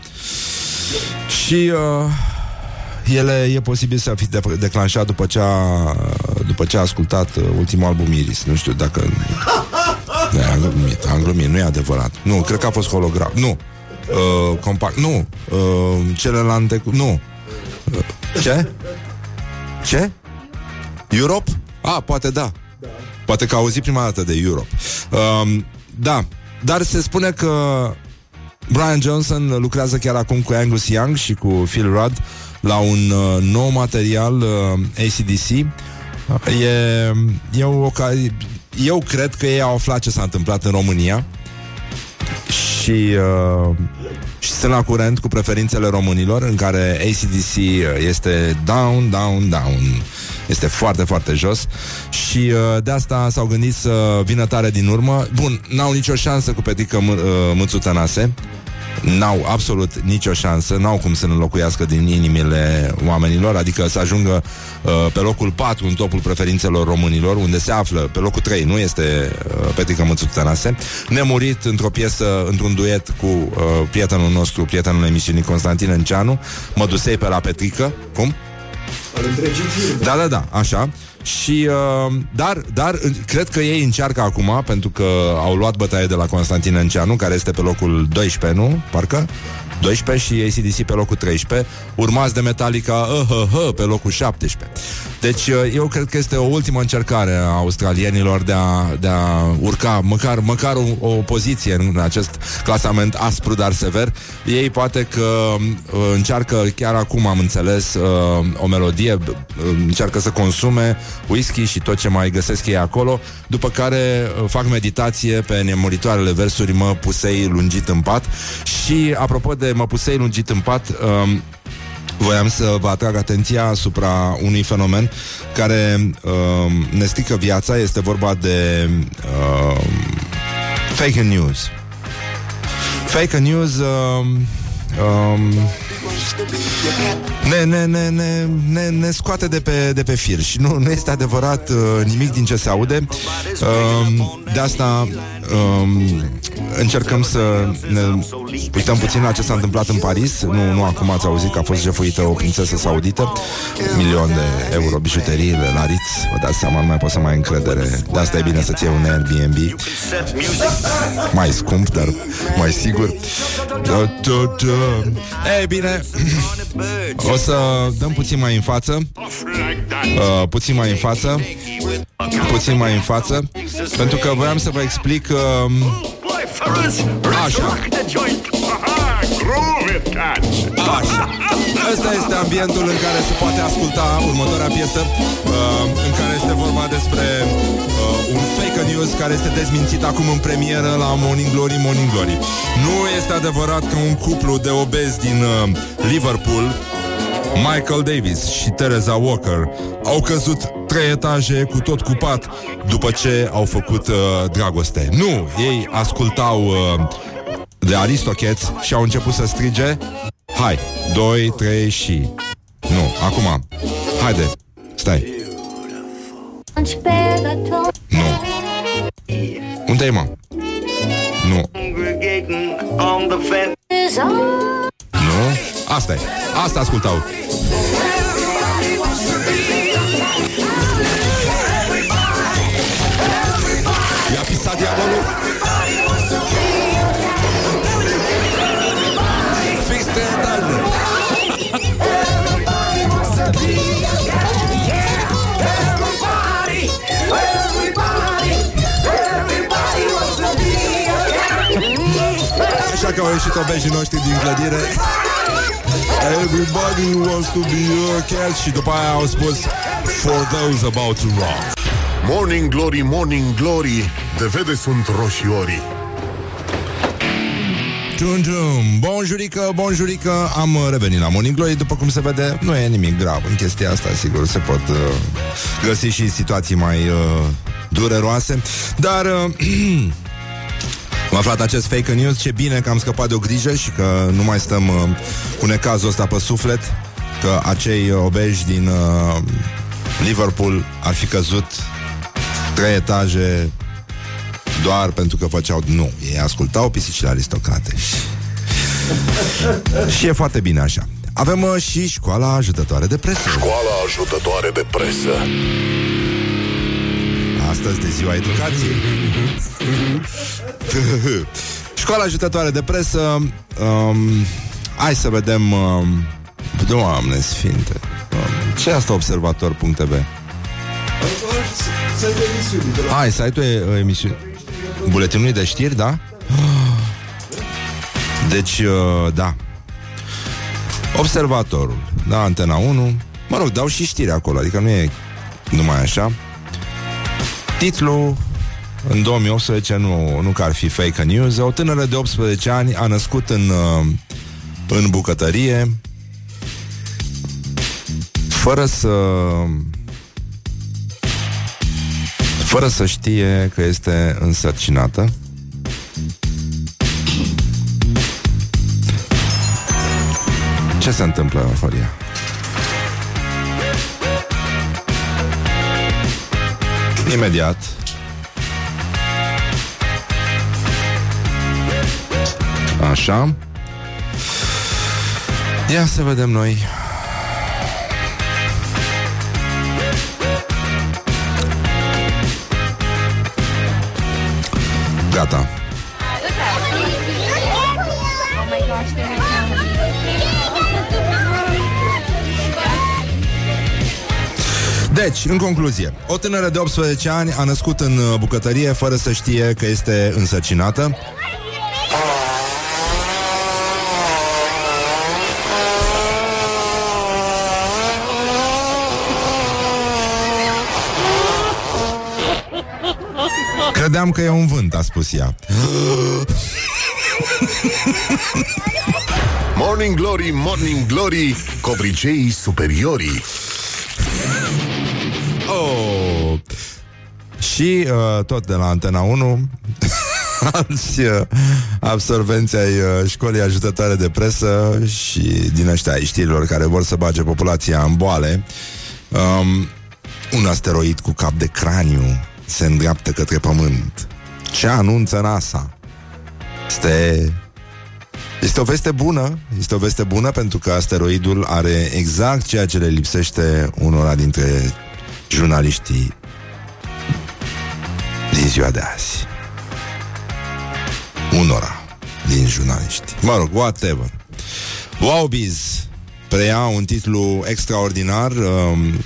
Speaker 2: Și uh, ele e posibil să fi de- declanșat după ce a, după ce a ascultat uh, ultimul album Iris. Nu știu dacă... Da, am glumit, am glumit, nu e adevărat. Nu, cred că a fost holograf. Nu. Uh, compact. Nu. Uh, celelalte... Nu. Uh, ce? Ce? Europe? Ah, poate da. Poate că a auzit prima dată de Europe. Um, da, dar se spune că Brian Johnson lucrează chiar acum cu Angus Young și cu Phil Rudd la un uh, nou material uh, ACDC. E, e o, ca- eu cred că ei au aflat ce s-a întâmplat în România și, uh, și sunt la curent cu preferințele românilor în care ACDC este down, down, down. Este foarte, foarte jos și uh, de asta s-au gândit să vină tare din urmă. Bun, n-au nicio șansă cu Petică M- uh, Mâțu Tănase. N-au absolut nicio șansă, n-au cum să ne înlocuiască din inimile oamenilor, adică să ajungă uh, pe locul 4 în topul preferințelor românilor, unde se află pe locul 3, nu este uh, Petrica Mățu Tănase, nemurit într-o piesă, într-un duet cu uh, prietenul nostru, prietenul emisiunii Constantin Înceanu, mă dusei pe la Petrică, cum?
Speaker 4: Al întregii firme.
Speaker 2: Da, da, da, așa. Și, uh, dar, dar uh, cred că ei încearcă acum Pentru că au luat bătaie de la Constantin Înceanu Care este pe locul 12, nu? Parcă? 12 și ACDC pe locul 13 Urmați de Metallica uh, uh, uh, pe locul 17 Deci uh, eu cred că este o ultimă încercare A australienilor de a, de a urca Măcar, măcar o, o poziție În acest clasament aspru, dar sever. Ei poate că uh, încearcă Chiar acum am înțeles uh, O melodie uh, Încearcă să consume whisky și tot ce mai găsesc ei acolo După care uh, fac meditație Pe nemuritoarele versuri Mă pusei lungit în pat. Și apropo de mă pusei lungit în pat um, Voiam să vă atrag atenția asupra unui fenomen care um, ne strică viața. Este vorba de um, fake news. Fake news um, um, ne, ne, ne, ne, ne, ne scoate de pe, de pe fir și nu, nu este adevărat uh, nimic din ce se aude. Um, de asta um, încercăm să ne uităm puțin la ce s-a întâmplat în Paris. Nu, nu acum ați auzit că a fost jefuită o prințesă saudită. Un milion de euro bijuteriile la Ritz. Vă dați seama, nu mai poți să mai ai încredere. De asta e bine să-ți iei un Airbnb. Mai scump, dar mai sigur. Da, da, da. E bine, o să dăm puțin mai în față. Uh, puțin mai în față. Puțin mai în față. Pentru că voiam să vă explic uh, Așa. Așa. Ăsta este ambientul în care se poate asculta următoarea piesă, uh, în care este vorba despre uh, un fake news care este dezmințit acum în premieră la Morning Glory, Morning Glory. Nu este adevărat că un cuplu de obezi din uh, Liverpool Michael Davis și Teresa Walker au căzut trei etaje cu tot cu pat după ce au făcut uh, dragoste. Nu, ei ascultau uh, de aristocheți și au început să strige Hai, 2, 3 și... Nu, acum. Haide, stai. Nu. Unde e, mă? Nu. Nu? Asta e. Asta ascultau. I-a pisat diavolul. De etaje. Așa că au ieșit obejii noștri din clădire Everybody wants to be a cat Și după aia au spus For those about to rock.
Speaker 3: Morning Glory, Morning Glory De vede sunt roșiorii.
Speaker 2: Ciun, ciun. Bonjurică, bonjurică Am uh, revenit la Morning Glory. După cum se vede, nu e nimic grav în chestia asta Sigur, se pot uh, găsi și situații mai uh, dureroase. Dar... Uh, Am [CLEARS THROAT] aflat acest fake news, ce bine că am scăpat de o grijă și că nu mai stăm uh, cu necazul ăsta pe suflet, că acei obeji din uh, Liverpool ar fi căzut trei etaje doar pentru că făceau... Nu, ei ascultau pisicile aristocrate. și e foarte bine așa. Avem uh, și școala ajutătoare de presă.
Speaker 3: Școala ajutătoare de presă
Speaker 2: Astăzi de ziua educației. [LAUGHS] Școala ajutătoare de presă. Um, hai să vedem. Um, Doamne sfinte. Um, ce e asta observator.tv? Hai, site-ul e uh, emisiune. Buletinul de știri, da? [GASPS] Deci, uh, da. Observatorul, da, Antena 1. Mă rog, dau și știri acolo, adică nu e numai așa. Titlul în 2018, nu, nu că ar fi fake news, o tânără de 18 ani a născut în, uh, în bucătărie fără să fără să știe că este însărcinată. Ce se întâmplă, Horia? Imediat. Așa. Ia să vedem noi. Gata Deci, în concluzie, o tânără de 18 ani a născut în uh, bucătărie fără să știe că este însărcinată. Credeam că e un vânt, a spus ea.
Speaker 3: Morning Glory, Morning Glory Covriceii superiorii
Speaker 2: Și uh, tot de la Antena 1 [LAUGHS] alți uh, absolvenți ai uh, școlii ajutătoare de presă și din ăștia ai știrilor care vor să bage populația în boale um, un asteroid cu cap de craniu se îndreaptă către pământ. Ce anunță NASA? Este este o veste bună, este o veste bună pentru că asteroidul are exact ceea ce le lipsește unora dintre jurnaliștii din ziua de azi. Unora din jurnaliști. Mă rog, whatever. Wowbiz preia un titlu extraordinar um,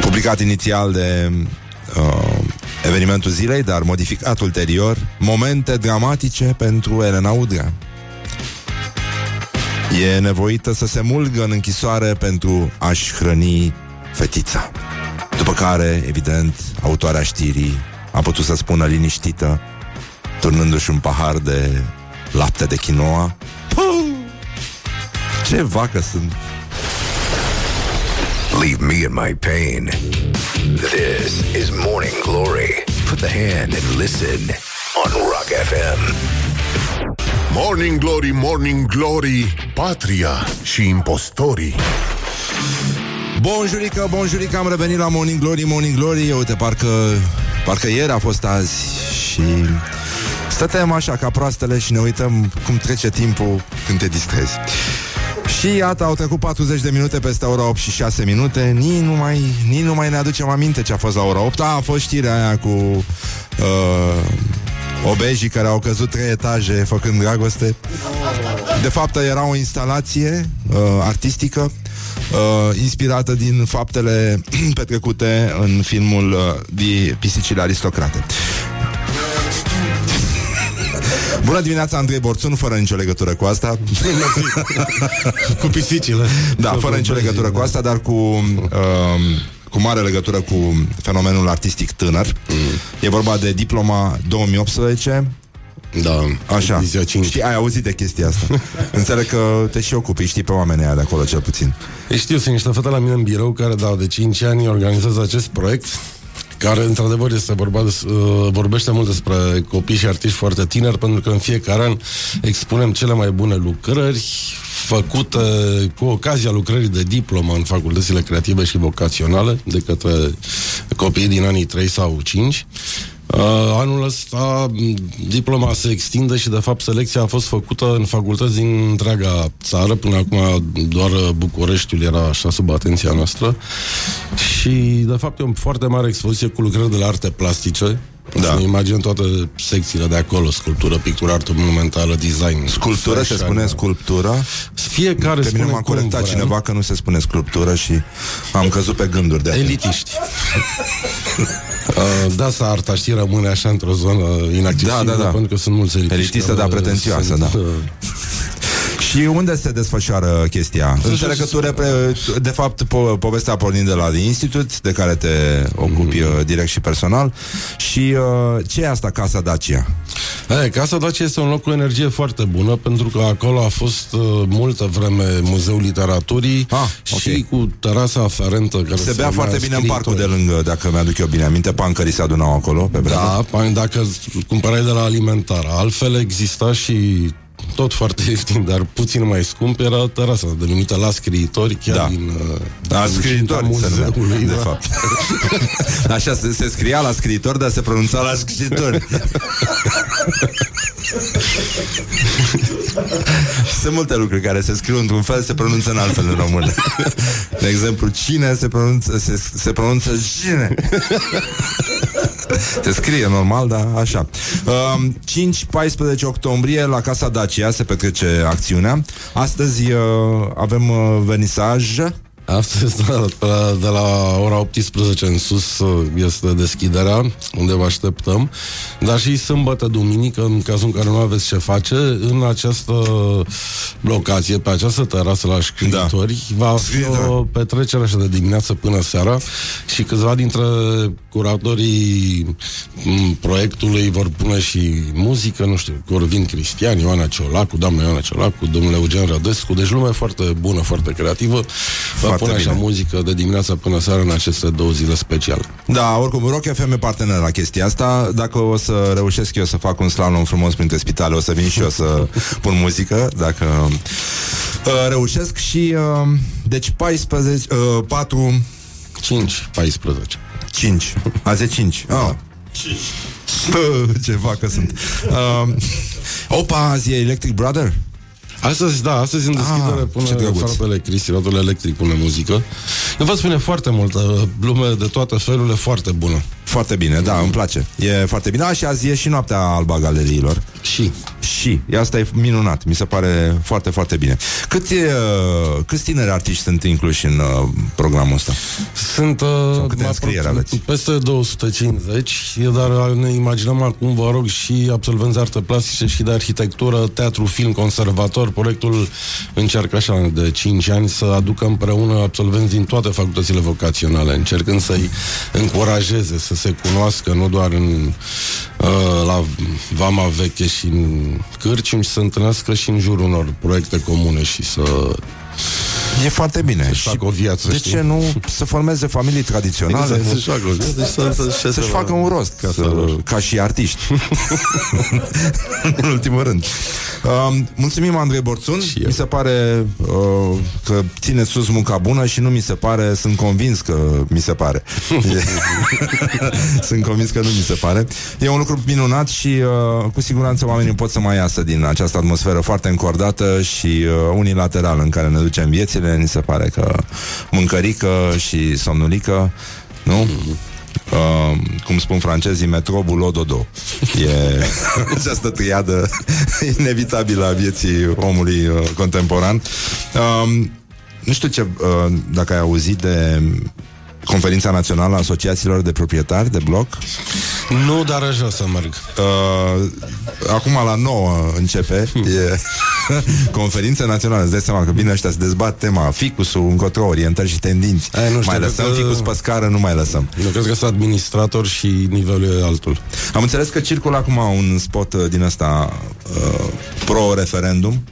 Speaker 2: publicat inițial de uh, evenimentul zilei, dar modificat ulterior, momente dramatice pentru Elena Udrea. E nevoită să se mulgă în închisoare pentru a-și hrăni fetița. După care, evident, autoarea știrii a putut să spună liniștită, turnându-și un pahar de lapte de quinoa. Puh! Ce vacă sunt!
Speaker 1: Leave me in my pain. This is Morning Glory. Put the hand and listen on Rock FM.
Speaker 3: Morning Glory, Morning Glory Patria și impostorii
Speaker 2: Bonjurică, bonjurică, am revenit la Morning Glory, Morning Glory. Uite, parcă, parcă ieri a fost azi Și stăteam așa ca proastele și ne uităm cum trece timpul când te distrezi. Și iată, au trecut 40 de minute peste ora 8 și 6 minute. Nici nu mai, nici nu mai ne aducem aminte ce a fost la ora 8 A, a fost știrea aia cu uh, obejii care au căzut trei etaje făcând dragoste De fapt, era o instalație uh, artistică uh, inspirată din faptele [CLEARS THROAT] petrecute în filmul uh, Pisicile Aristocrate. [LAUGHS] Bună dimineața, Andrei Borțun, fără nicio legătură cu asta. [LAUGHS]
Speaker 6: cu pisicile.
Speaker 2: Da, fără nicio legătură cu asta, dar cu... Uh, cu mare legătură cu fenomenul artistic tânăr. Mm. E vorba de diploma 2018
Speaker 6: da,
Speaker 2: Așa. Știi, ai auzit de chestia asta. [LAUGHS] Înțeleg că te și ocupi, știi pe oamenii aia de acolo cel puțin.
Speaker 6: Știu, sunt niște fete la mine în birou care, da, de 5 ani organizează acest proiect care într-adevăr este vorba de, uh, vorbește mult despre copii și artiști foarte tineri, pentru că în fiecare an expunem cele mai bune lucrări făcute cu ocazia lucrării de diplomă în facultățile creative și vocaționale de către copii din anii 3 sau 5 Uh, anul ăsta diploma se extinde și de fapt selecția a fost făcută în facultăți din întreaga țară. Până acum doar Bucureștiul era așa sub atenția noastră. Și de fapt e o foarte mare expoziție cu lucrări de la arte plastice. Da. Să imagine toate secțiile de acolo, sculptură, pictură, artă monumentală, design.
Speaker 2: Sculptură se spune sculptură?
Speaker 6: Fiecare
Speaker 2: Pe mine m-a corectat cineva că nu se spune sculptură și am căzut pe gânduri de
Speaker 6: Elitiști. [LAUGHS] Uh, da, să arta, știi, rămâne așa într-o zonă inaccesibilă,
Speaker 2: da, da, da.
Speaker 6: pentru că sunt mulți elitiști.
Speaker 2: Elitistă, dar pretențioasă, da. [LAUGHS] Și unde se desfășoară chestia? Înțeleg că tu, repre... de fapt, po- povestea pornind de la The Institute, de care te ocupi mm. direct și personal. Și uh, ce e asta, Casa Dacia?
Speaker 6: E, Casa Dacia este un loc cu energie foarte bună, pentru că acolo a fost uh, multă vreme Muzeul Literaturii ah, okay. și cu terasa aferentă. Care
Speaker 2: se bea foarte bine în parcul de lângă, dacă mi-aduc eu bine aminte, pancării se adunau acolo pe
Speaker 6: Da, dacă cumpărai de la alimentar. Altfel exista și tot foarte [LAUGHS] ieftin, dar puțin mai scump, era terasa denumită La Scriitori, chiar
Speaker 2: da.
Speaker 6: din...
Speaker 2: La uh, Scriitori,
Speaker 6: muzeului,
Speaker 2: de da. fapt. [LAUGHS] Așa, se, se scria La Scriitori, dar se pronunța La Scriitori. [LAUGHS] Sunt multe lucruri care se scriu într-un fel, se pronunță în altfel în română. De exemplu, cine se pronunță, se, se pronunță cine. Se scrie normal, dar așa. Uh, 5-14 octombrie la Casa Dacia se petrece acțiunea. Astăzi uh, avem uh, vernisaj
Speaker 6: Astăzi, da, de la, de la ora 18 în sus este deschiderea, unde vă așteptăm, dar și sâmbătă, duminică, în cazul în care nu aveți ce face, în această locație, pe această terasă la scriitori, da. va fi o petrecere așa de dimineață până seara și câțiva dintre curatorii proiectului vor pune și muzică, nu știu, Corvin Cristian, Ioana Ciolacu, doamna Ioana Ciolacu, domnul Eugen Rădescu, deci lume foarte bună, foarte creativă. Va pune așa bine. muzică de dimineața până seara în aceste două zile speciale.
Speaker 2: Da, oricum, Rock FM e partener la chestia asta. Dacă o să reușesc eu să fac un slalom frumos printre spitale, o să vin și eu să [LAUGHS] pun muzică, dacă uh, reușesc și uh, deci 14 uh, 4
Speaker 6: 5 14
Speaker 2: 5. Azi e 5. Ah. Da. [LAUGHS] 5. Ce vacă sunt. Uh, opa, azi e Electric Brother?
Speaker 6: Astăzi, da, astăzi în deschidere ah, pune fratele Cristi, rotul electric pune muzică. Eu vă spune foarte multă lume de toate felurile, foarte bună.
Speaker 2: Foarte bine, da, îmi place. E foarte bine. A, și azi e și noaptea alba galeriilor.
Speaker 6: Și.
Speaker 2: Și. Asta e minunat. Mi se pare foarte, foarte bine. Cât e, uh, câți tineri artiști sunt incluși în uh, programul ăsta?
Speaker 6: Sunt uh, câte înscrieri aveți? peste 250, dar ne imaginăm acum, vă rog, și absolvenți arte plastice și de arhitectură, teatru, film, conservator. Proiectul încearcă așa de 5 ani să aducă împreună absolvenți din toate facultățile vocaționale, încercând să-i încurajeze să se cunoască nu doar în, uh, la Vama Veche și în Cârcium, să întâlnească și în jurul unor proiecte comune și să
Speaker 2: E foarte bine.
Speaker 6: Să-și facă o viață,
Speaker 2: De
Speaker 6: știi?
Speaker 2: ce nu să formeze familii tradiționale?
Speaker 6: Exact, să-și facă o viață, deci să, să, să,
Speaker 2: să-și facă un rost ca, să, ca și artiști [LAUGHS] [LAUGHS] În ultimul rând uh, Mulțumim Andrei Borțun. Mi se pare uh, că ține sus munca bună Și nu mi se pare, sunt convins că mi se pare. E- [LAUGHS] [LAUGHS] Sunt convins că nu mi se pare. E un lucru minunat și uh, cu siguranță oamenii pot să mai iasă din această atmosferă foarte încordată și uh, unilaterală în care ne ducem viețile. Mi se pare că mâncărică și somnulică nu? Uh, cum spun francezii, metro, boulot, dodo. E [LAUGHS] această triadă inevitabilă a vieții omului uh, contemporan. Uh, nu știu ce, uh, dacă ai auzit de Conferința Națională a Asociațiilor de Proprietari de Bloc.
Speaker 6: Nu, dar aș vrea să merg.
Speaker 2: Uh, acum la 9 începe e [LAUGHS] Conferința Națională Îți dai seama că vine ăștia să dezbat tema Ficusul, încotro, orientări și tendinți
Speaker 6: Ai, nu știu,
Speaker 2: Mai
Speaker 6: cred
Speaker 2: lăsăm
Speaker 6: că-
Speaker 2: ficus pe scară, nu mai lăsăm
Speaker 6: Eu cred că sunt administrator și nivelul e altul.
Speaker 2: Am înțeles că circulă acum un spot uh, din ăsta uh, pro-referendum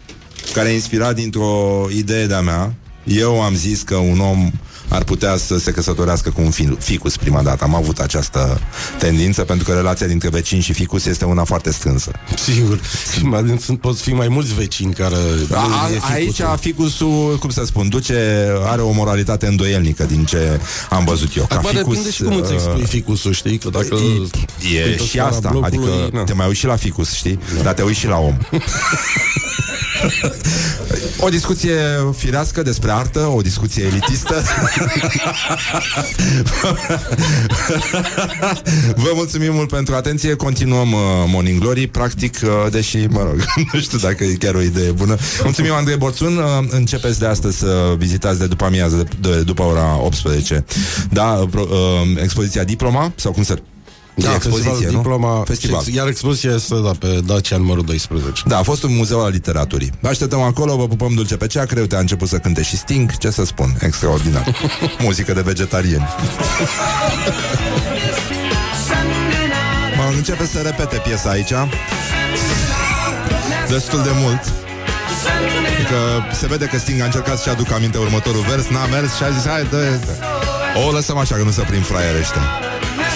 Speaker 2: care e inspirat dintr-o idee de-a mea. Eu am zis că un om ar putea să se căsătorească cu un fi- ficus prima dată. Am avut această tendință pentru că relația dintre vecini și ficus este una foarte strânsă.
Speaker 6: Sigur. Și mai sunt, pot fi mai mulți vecini care...
Speaker 2: A, a,
Speaker 6: e ficusul.
Speaker 2: aici ficusul, cum să spun, duce, are o moralitate îndoielnică din ce am văzut eu. Ca
Speaker 6: Acum
Speaker 2: ficus,
Speaker 6: depinde și cum îți
Speaker 2: uh,
Speaker 6: expui ficusul, știi? Că dacă
Speaker 2: E
Speaker 6: cântă
Speaker 2: și
Speaker 6: scara
Speaker 2: asta,
Speaker 6: blocului,
Speaker 2: adică
Speaker 6: na.
Speaker 2: te mai uiți și la ficus, știi? Dar te uiți și la om. [LAUGHS] o discuție firească despre artă, o discuție elitistă. Vă mulțumim mult pentru atenție. Continuăm uh, Morning Glory, practic, uh, deși, mă rog, [LAUGHS] nu știu dacă e chiar o idee bună. Mulțumim, Andrei Borțun. Uh, începeți de astăzi să vizitați de după amiază, de, de, după ora 18. Da, uh, pro- uh, expoziția Diploma, sau cum se
Speaker 6: Da,
Speaker 2: E expoziție,
Speaker 6: festival,
Speaker 2: nu?
Speaker 6: diploma,
Speaker 2: Festival.
Speaker 6: Iar expoziția este da, pe Dacia numărul 12.
Speaker 2: Da, a fost un muzeu al literaturii. Vă Așteptăm acolo, vă pupăm dulce pe cea, creu te a început să cânte și Sting, ce să spun, extraordinar. [LAUGHS] Muzică de vegetarieni. Mă, începe să repete piesa aici. Destul de mult. Că se vede că Sting a încercat să-și aducă aminte următorul vers, n-a mers și a zis, hai, dă O lăsăm așa, că nu se prind fraiere ăștia.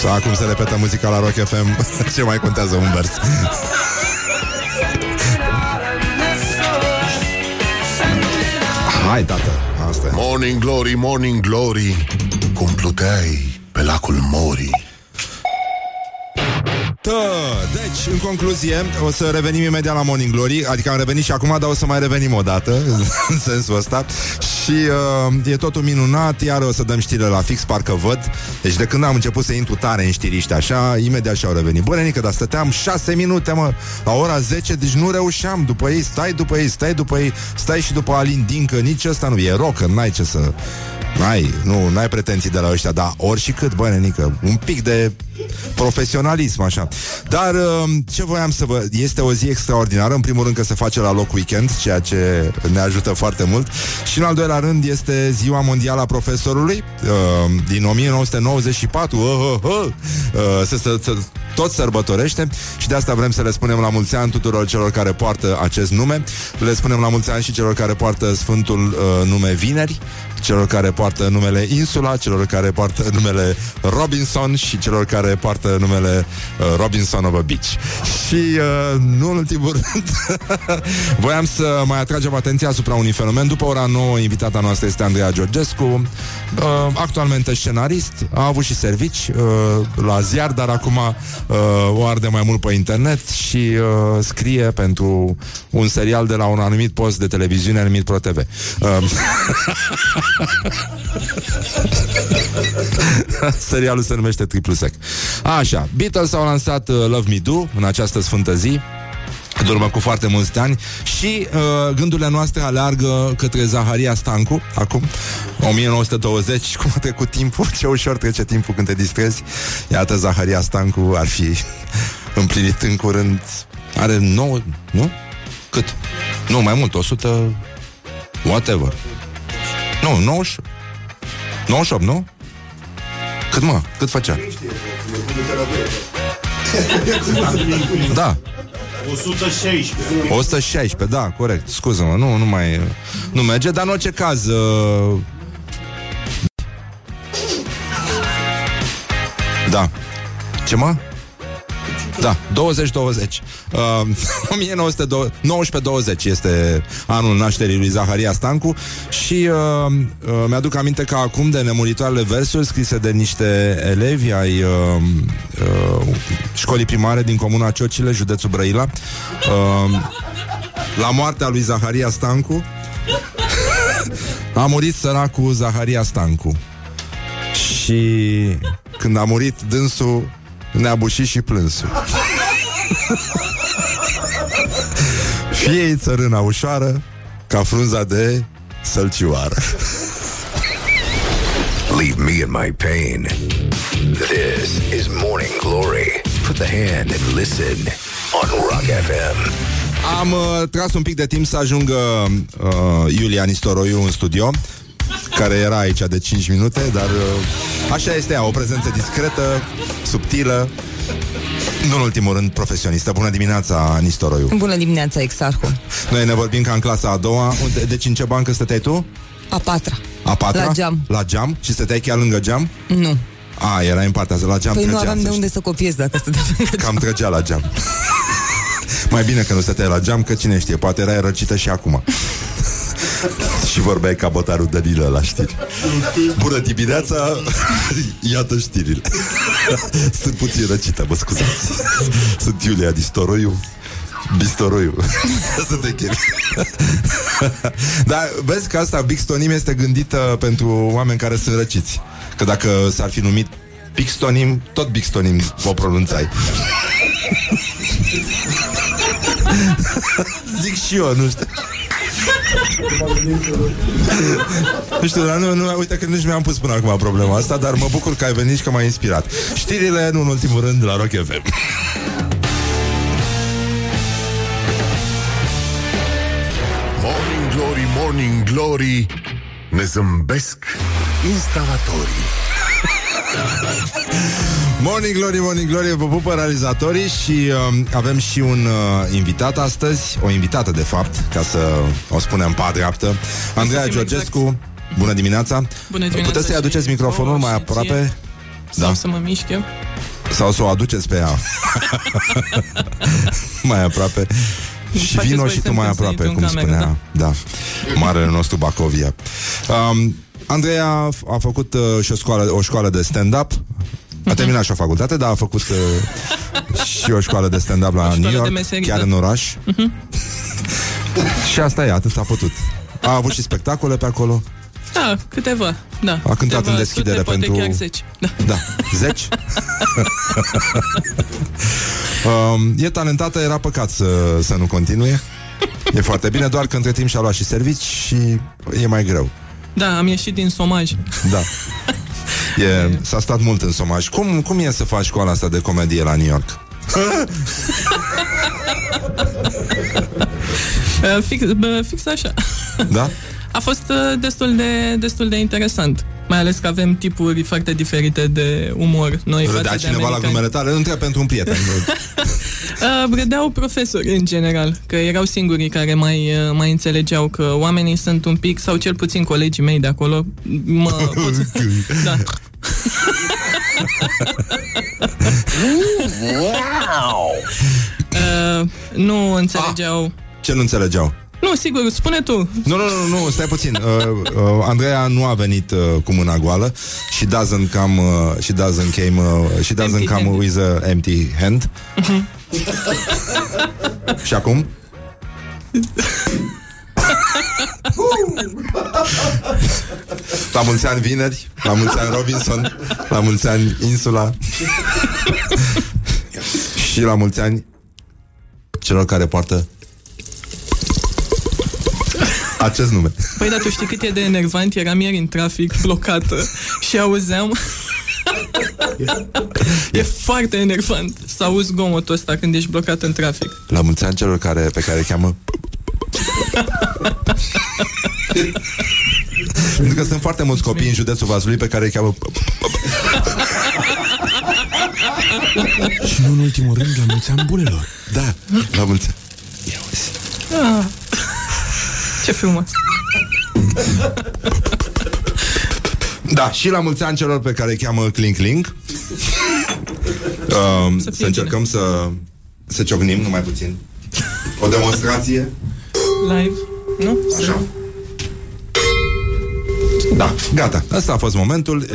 Speaker 2: Sau acum se repetă muzica la Rock FM, [LAUGHS] ce mai contează un vers. Hai, tată, asta e.
Speaker 3: Morning Glory, Morning Glory Cum pluteai pe lacul Mori
Speaker 2: Tă, deci, în concluzie, o să revenim imediat la Morning Glory, adică am revenit și acum, dar o să mai revenim o dată, [LAUGHS] în sensul ăsta. Și uh, e totul minunat, iar o să dăm știrile la fix, parcă văd. Deci de când am început să intru tare în știriște așa, imediat și-au revenit. Bă, nenică, dar stăteam șase minute, mă, la ora 10, deci nu reușeam după ei, stai după ei, stai după ei, stai și după Alin Dincă, nici ăsta nu e rocker, n-ai ce să... N-ai, nu, n-ai pretenții de la ăștia, dar ori și cât, bă, nenică, un pic de profesionalism, așa. Dar uh, ce voiam să vă... Este o zi extraordinară, în primul rând că se face la loc weekend, ceea ce ne ajută foarte mult. Și în al doilea rând este Ziua Mondială a Profesorului, uh, din 1994, uh, uh, uh, uh, se, se, se, tot sărbătorește și de asta vrem să le spunem la mulți ani tuturor celor care poartă acest nume. Le spunem la mulți ani și celor care poartă Sfântul uh, nume Vineri, celor care poartă numele Insula, celor care poartă numele Robinson și celor care poartă numele uh, Robinson of a Beach. Și, uh, nu în ultimul rând, [LAUGHS] voiam să mai atragem atenția asupra unui fenomen. După ora 9, invitata noastră este Andreea Georgescu, uh, actualmente scenarist, a avut și servici uh, la ziar, dar acum uh, o arde mai mult pe internet și uh, scrie pentru un serial de la un anumit post de televiziune numit ProTV. Uh, [LAUGHS] [LAUGHS] Serialul se numește Triplu Sec. Așa, Beatles au lansat uh, Love Me Do în această sfântă zi de urmă cu foarte mulți ani și uh, gândurile noastre aleargă către Zaharia Stancu acum, 1920 cum a trecut timpul, ce ușor trece timpul când te distrezi iată Zaharia Stancu ar fi [LAUGHS] împlinit în curând are 9, nu? Cât? Nu, mai mult, 100 whatever nu, 90 98, nu? Cât mă? Cât făcea? [LAUGHS] Da.
Speaker 7: 116.
Speaker 2: 116, da, corect. Scuză-mă, nu, nu mai nu merge, dar în orice caz uh... Da. Ce mă? Da, 20-20 uh, [LAUGHS] 1920 este anul nașterii lui Zaharia Stancu Și uh, uh, mi-aduc aminte că acum de nemuritoarele versuri Scrise de niște elevi ai uh, uh, școlii primare din comuna Ciocile, județul Brăila uh, La moartea lui Zaharia Stancu [LAUGHS] A murit săracul Zaharia Stancu. Și când a murit dânsul ne-a bușit și plânsul Fie țărâna ușoară Ca frunza de sălcioară
Speaker 1: Leave me in my pain. This is Morning Glory. Put the hand and listen on Rock FM.
Speaker 2: Am uh, tras un pic de timp să ajungă uh, Iulia Nistoroiu în studio care era aici de 5 minute, dar uh, așa este ea, o prezență discretă, subtilă, nu în ultimul rând profesionistă. Bună dimineața, Nistoroiu.
Speaker 8: Bună dimineața, Exarhu.
Speaker 2: Noi ne vorbim ca în clasa a doua. Unde, deci în ce bancă stăteai tu?
Speaker 8: A patra.
Speaker 2: A patra?
Speaker 8: La geam.
Speaker 2: La geam? Și stăteai chiar lângă geam?
Speaker 8: Nu.
Speaker 2: A, era în partea asta, la geam
Speaker 8: Păi nu
Speaker 2: trăgea,
Speaker 8: aveam de
Speaker 2: să
Speaker 8: unde să copiez dacă stăteam lângă
Speaker 2: Cam trăgea la geam. Mai bine că nu stăteai la geam, că cine știe, poate erai răcită și acum. Și vorbeai ca botarul Danilă la știri. Bună dimineața, [LAUGHS] iată știrile. [LAUGHS] Sunt puțin răcită, mă scuzați. Sunt Iulia Distoroiu. Bistoroiu Să te chemi Dar vezi că asta Bixtonim este gândită pentru oameni care sunt răciți Că dacă s-ar fi numit Bixtonim, tot Bixtonim o pronunțai [LAUGHS] Zic și eu, nu știu nu știu, dar nu, nu, uite că nici mi-am pus până acum problema asta, dar mă bucur că ai venit și că m-ai inspirat. Știrile, nu în ultimul rând, la Rock FM.
Speaker 3: Morning Glory, Morning Glory Ne zâmbesc instalatorii [LAUGHS]
Speaker 2: Morning Glory, Morning Glory, vă pupă realizatorii și uh, avem și un uh, invitat astăzi, o invitată de fapt, ca să o spunem pa dreaptă, Andreea Georgescu. Exact. Bună dimineața!
Speaker 9: Bună dimineața
Speaker 2: Puteți să-i aduceți microfonul mai aproape?
Speaker 9: Sau da. să mă mișc eu?
Speaker 2: Sau să o aduceți pe ea [LAUGHS] mai aproape. Și vino și tu mai aproape, cum cameră, spunea. Da. da. Marele nostru Bacovia. Um, Andreea a făcut uh, și o școală, o școală de stand-up a terminat și o facultate, dar a făcut uh, și o școală de stand-up la New York, meserii, chiar da. în oraș. Uh-huh. [LAUGHS] și asta e, atât a putut. A avut și spectacole pe acolo.
Speaker 9: Da, câteva, da.
Speaker 2: A cântat
Speaker 9: câteva
Speaker 2: în deschidere
Speaker 9: sute,
Speaker 2: pentru...
Speaker 9: chiar zeci. Da.
Speaker 2: da. Zeci? [LAUGHS] um, e talentată, era păcat să, să nu continue. E foarte bine, doar că între timp și-a luat și servici și e mai greu.
Speaker 9: Da, am ieșit din somaj.
Speaker 2: Da. [LAUGHS] E, s-a stat mult în somaj. Cum, cum e să faci școala asta de comedie la New York?
Speaker 9: Uh, [LAUGHS] fix, fix așa.
Speaker 2: Da?
Speaker 9: A fost uh, destul de, destul de interesant. Mai ales că avem tipuri foarte diferite de umor. Noi
Speaker 2: Râdea cineva la glumele tale? Nu trebuie pentru un prieten. [LAUGHS]
Speaker 9: uh, râdeau profesori, în general, că erau singurii care mai, uh, mai înțelegeau că oamenii sunt un pic, sau cel puțin colegii mei de acolo, mă... [LAUGHS] pot... da. [LAUGHS]
Speaker 1: wow!
Speaker 9: Uh, nu înțelegeau... Ah,
Speaker 2: ce nu înțelegeau?
Speaker 9: Nu, sigur, spune tu.
Speaker 2: Nu, nu, nu, nu stai puțin. Uh, uh, Andreea nu a venit uh, cu mâna goală. She doesn't come, uh, she doesn't came, uh, she doesn't empty come hand. with a empty hand. Uh-huh. Și acum? la mulți ani vineri, la mulți ani Robinson, la mulți ani Insula și la mulți ani celor care poartă acest nume.
Speaker 9: Păi, dar tu știi cât e de enervant? Eram ieri în trafic, blocată și auzeam... [LAUGHS] e foarte enervant să auzi gomotul ăsta când ești blocat în trafic.
Speaker 2: La mulți ani celor care, pe care cheamă... Pentru că sunt foarte mulți copii în județul Vaslui pe care îi cheamă... [LAUGHS]
Speaker 7: Și nu în ultimul rând, la mulți ani bulelor.
Speaker 2: Da, la mulți ani.
Speaker 9: Ah. Ce frumos.
Speaker 2: Da, și la mulți ani celor pe care îi cheamă Clink Clink. Uh, să, să încercăm să, să ciocnim numai puțin. O demonstrație.
Speaker 9: Live, nu?
Speaker 2: Așa. Da, gata. Asta a fost momentul.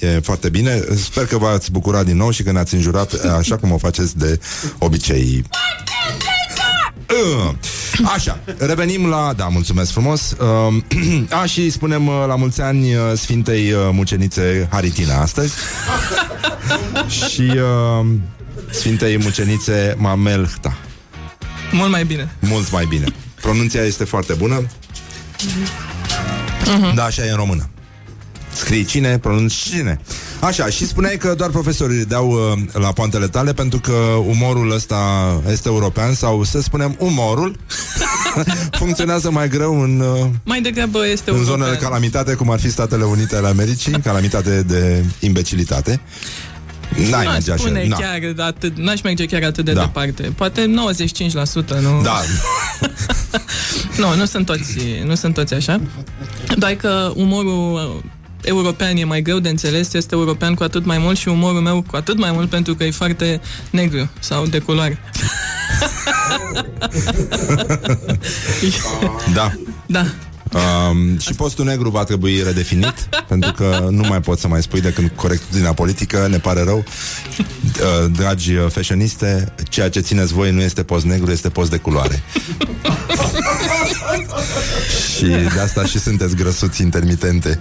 Speaker 2: E, e foarte bine. Sper că v-ați bucurat din nou și că ne-ați înjurat așa cum o faceți de obicei. Uh, Așa, revenim la... Da, mulțumesc frumos. Uh, [CLEARS THROAT] a, și spunem uh, la mulți ani uh, Sfintei uh, Mucenițe Haritina astăzi. [LAUGHS] și uh, Sfintei Mucenițe Mamelhta.
Speaker 9: Mult mai bine.
Speaker 2: Mult mai bine. Pronunția este foarte bună.
Speaker 9: Mhm.
Speaker 2: Da, așa e în română. Scrii cine, pronunți cine. Așa, și spuneai că doar profesorii dau uh, la poantele tale pentru că umorul ăsta este european sau să spunem umorul [LAUGHS] funcționează mai greu în, uh,
Speaker 9: Mai degrabă este
Speaker 2: în
Speaker 9: european.
Speaker 2: zonele de calamitate, cum ar fi Statele Unite ale Americii, calamitate de imbecilitate. N-ai
Speaker 9: Nu aș
Speaker 2: merge așa.
Speaker 9: spune
Speaker 2: Na.
Speaker 9: chiar atât, n-aș merge chiar atât de
Speaker 2: Da.
Speaker 9: departe. Poate 95%, nu?
Speaker 2: Da, [LAUGHS]
Speaker 9: Nu, nu sunt toți, nu sunt toți așa. Doar că umorul uh, european e mai greu de înțeles, este european cu atât mai mult și umorul meu cu atât mai mult pentru că e foarte negru sau de culoare. [LAUGHS]
Speaker 2: da.
Speaker 9: Da.
Speaker 2: Um, și postul negru va trebui redefinit [LAUGHS] Pentru că nu mai pot să mai spui Decât corectitudinea politică, ne pare rău uh, Dragi uh, fashioniste Ceea ce țineți voi nu este post negru Este post de culoare [LAUGHS] Și de asta și sunteți grăsuți intermitente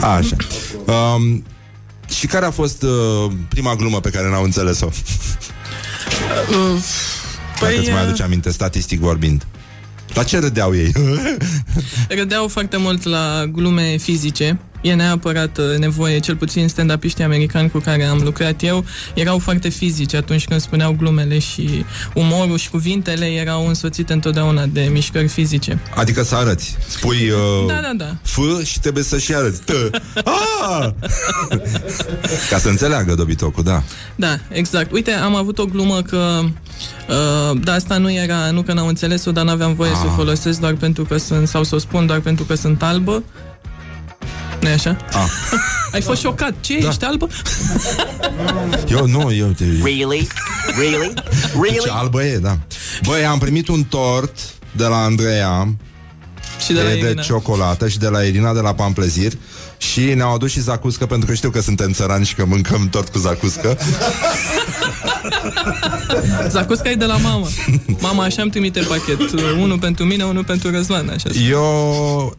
Speaker 2: Așa um, Și care a fost uh, prima glumă pe care n-au înțeles-o? Dacă îți mai
Speaker 9: uh,
Speaker 2: aduce aminte, statistic vorbind La ce râdeau ei?
Speaker 9: Râdeau foarte mult la glume fizice. E neapărat uh, nevoie, cel puțin stand-upiștii americani cu care am lucrat eu, erau foarte fizici atunci când spuneau glumele și umorul și cuvintele erau însoțite întotdeauna de mișcări fizice.
Speaker 2: Adică să arăți Spui uh,
Speaker 9: Da, da, da.
Speaker 2: F și trebuie să și arăți T ah! Ca să înțeleagă dobitocul, da
Speaker 9: Da, exact. Uite, am avut o glumă că uh, da, asta nu era, nu că n-au înțeles-o, dar n-aveam voie
Speaker 2: Ah.
Speaker 9: să o folosesc doar pentru că sunt, sau să o spun doar pentru că sunt albă. Nu e așa?
Speaker 2: Ah. [LAUGHS]
Speaker 9: Ai fost șocat. Ce,
Speaker 2: Da.
Speaker 9: ești albă? [LAUGHS]
Speaker 2: Eu nu, eu te...
Speaker 5: Really? Really?
Speaker 2: Ce
Speaker 5: Really?
Speaker 2: albă e, da Băi, am primit un tort de la Andreea
Speaker 9: Și de la
Speaker 2: e de
Speaker 9: Irina.
Speaker 2: ciocolată și de la Irina de la Pamplezir și ne-au adus și zacuscă pentru că știu că suntem țărani și că mâncăm tort cu zacuscă. [LAUGHS]
Speaker 9: Zacusca e de la mama. Mama așa îmi trimite pachet. Unul pentru mine, unul pentru Răzvan. Așa.
Speaker 2: Eu,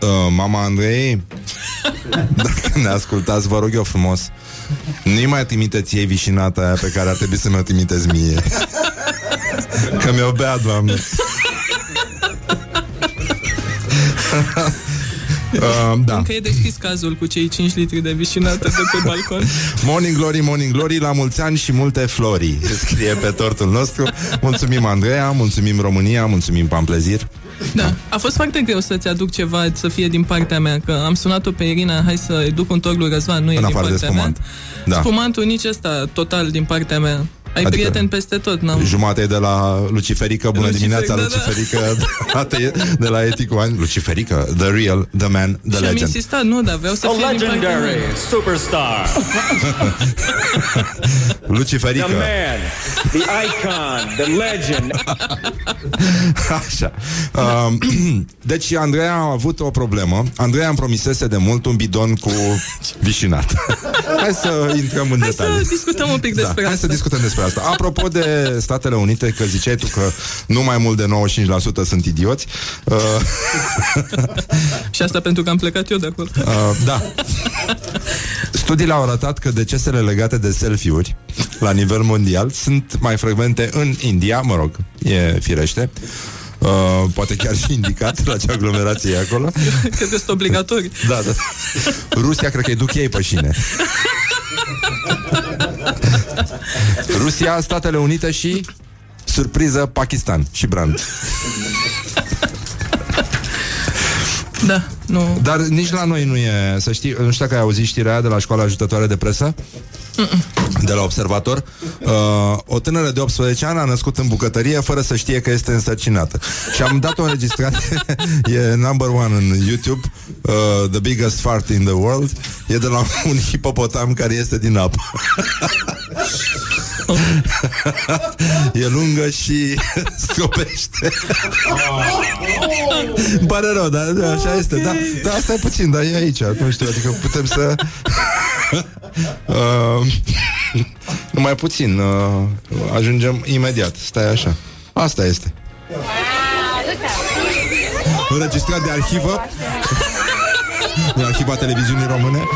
Speaker 2: uh, mama Andrei, [LAUGHS] dacă ne ascultați, vă rog eu frumos, nu-i mai trimiteți ei vișinata aia pe care ar trebui să mi-o trimiteți mie. [LAUGHS] Că mi-o bea, doamne. [LAUGHS] Uh, da.
Speaker 9: Încă e deschis cazul cu cei 5 litri de vișinată de pe balcon. [LAUGHS]
Speaker 2: Morning Glory, Morning Glory, la mulți ani și multe flori Scrie pe tortul nostru Mulțumim Andreea, mulțumim România, mulțumim Pamplezir
Speaker 9: Da. A fost foarte greu să-ți aduc ceva să fie din partea mea, că am sunat-o pe Irina, hai să duc un tort lui Răzvan, nu e
Speaker 2: În
Speaker 9: din
Speaker 2: afară de
Speaker 9: partea
Speaker 2: spumant.
Speaker 9: mea.
Speaker 2: Da.
Speaker 9: Spumantul nici ăsta, total din partea mea. Ai
Speaker 2: Adică-
Speaker 9: prieteni peste tot, n-am...
Speaker 2: Jumate de la Luciferică, bună
Speaker 9: Luciferic,
Speaker 2: dimineața
Speaker 9: da, da.
Speaker 2: Luciferică [LAUGHS] de, de la Etic One Luciferică, the real, the man, the
Speaker 9: și am
Speaker 2: legend
Speaker 9: insistat, nu, dar vreau să fie din partea mea.
Speaker 10: superstar, [LAUGHS]
Speaker 2: Luciferică
Speaker 10: man, the icon, the legend. [LAUGHS]
Speaker 2: Așa. Um, [CLEARS THROAT] deci Andreea a avut o problemă. Andreea îmi promisese de mult un bidon cu vișinat. Hai să intrăm în
Speaker 9: Hai
Speaker 2: detalii.
Speaker 9: să discutăm un pic despre
Speaker 2: da, hai
Speaker 9: asta.
Speaker 2: să discutăm despre asta. Apropo de Statele Unite, că ziceai tu că nu mai mult de 95% sunt idioți. Uh,
Speaker 9: Și asta pentru că am plecat eu de acolo.
Speaker 2: uh, da. Studiile au arătat că decesele legate de selfie-uri la nivel mondial sunt mai frecvente în India, mă rog, e firește. Uh, poate chiar și indicat la ce aglomerație e acolo.
Speaker 9: Cred că sunt obligatorii.
Speaker 2: Da, da. Rusia cred că îi duc ei pe șine. Rusia, Statele Unite și surpriză Pakistan și Brand.
Speaker 9: Da, nu...
Speaker 2: Dar nici la noi nu e, să știi, nu știu dacă ai auzit știrea aia de la școala ajutătoare de presă, de la Observator. Uh, o tânără de 18 ani a născut în bucătărie fără să știe că este însărcinată. Și am dat o înregistrare, [LAUGHS] e number one în YouTube, uh, The Biggest Fart in the World, e de la un [LAUGHS] hipopotam care este din apă. [LAUGHS] [LAUGHS] e lungă și [LAUGHS] scopește. Îmi pare rău, dar așa este. Da, da, asta e puțin, dar e aici. Nu știu, adică putem să... [LAUGHS] uh, numai puțin. Uh, ajungem imediat. Stai așa. Asta este. Înregistrat de arhivă de arhiva televiziunii române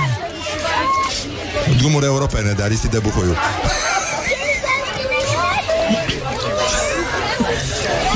Speaker 2: Drumuri europene de Aristide Buhoiu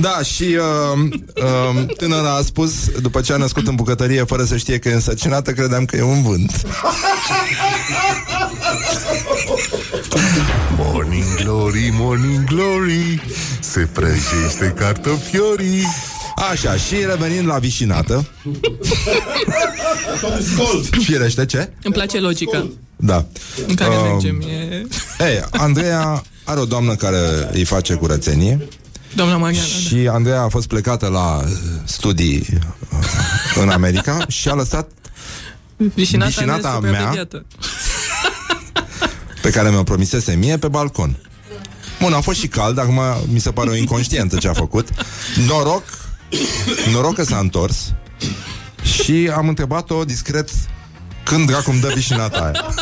Speaker 2: Da, și uh, uh, tânăra a spus, după ce a născut în bucătărie, fără să știe că e însăcinată, credeam că e un vânt.
Speaker 3: Morning Glory, Morning Glory Se prăjește cartofiorii
Speaker 2: Așa, și revenind la vișinată Firește ce?
Speaker 9: Îmi place logica
Speaker 2: Da
Speaker 9: în care
Speaker 2: Um,
Speaker 9: mergem. E...
Speaker 2: Ei, Andreea are o doamnă care îi face curățenie
Speaker 9: Doamna Mariana, da.
Speaker 2: Și Andreea a fost plecată la uh, studii uh, în America [LAUGHS] și a lăsat
Speaker 9: Vișinata,
Speaker 2: vișinata mea
Speaker 9: nesupravegheată. [LAUGHS]
Speaker 2: pe care mi-o promisese mie pe balcon. Bun, a fost și cald, acum mi se pare o inconștiență ce a făcut. Noroc, noroc că s-a întors și am întrebat-o discret când dracu îmi dă vișinata aia.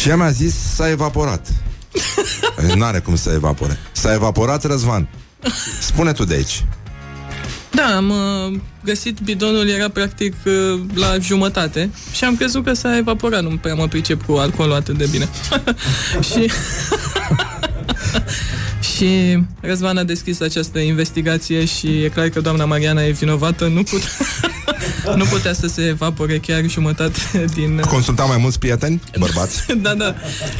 Speaker 2: Și ea mi-a zis s-a evaporat. N-are cum să evapore. S-a evaporat Răzvan. Spune tu de aici.
Speaker 9: Da, am uh, găsit bidonul, era practic uh, la jumătate și am crezut că s-a evaporat, nu prea mă pricep cu alcoolul atât de bine. [LAUGHS] și... [LAUGHS] și Răzvan a deschis această investigație și e clar că doamna Mariana e vinovată, nu, put... [LAUGHS] nu putea să se evapore chiar jumătate [LAUGHS] din... uh,
Speaker 2: Consulta mai mulți prieteni, bărbați. [LAUGHS]
Speaker 9: da, da.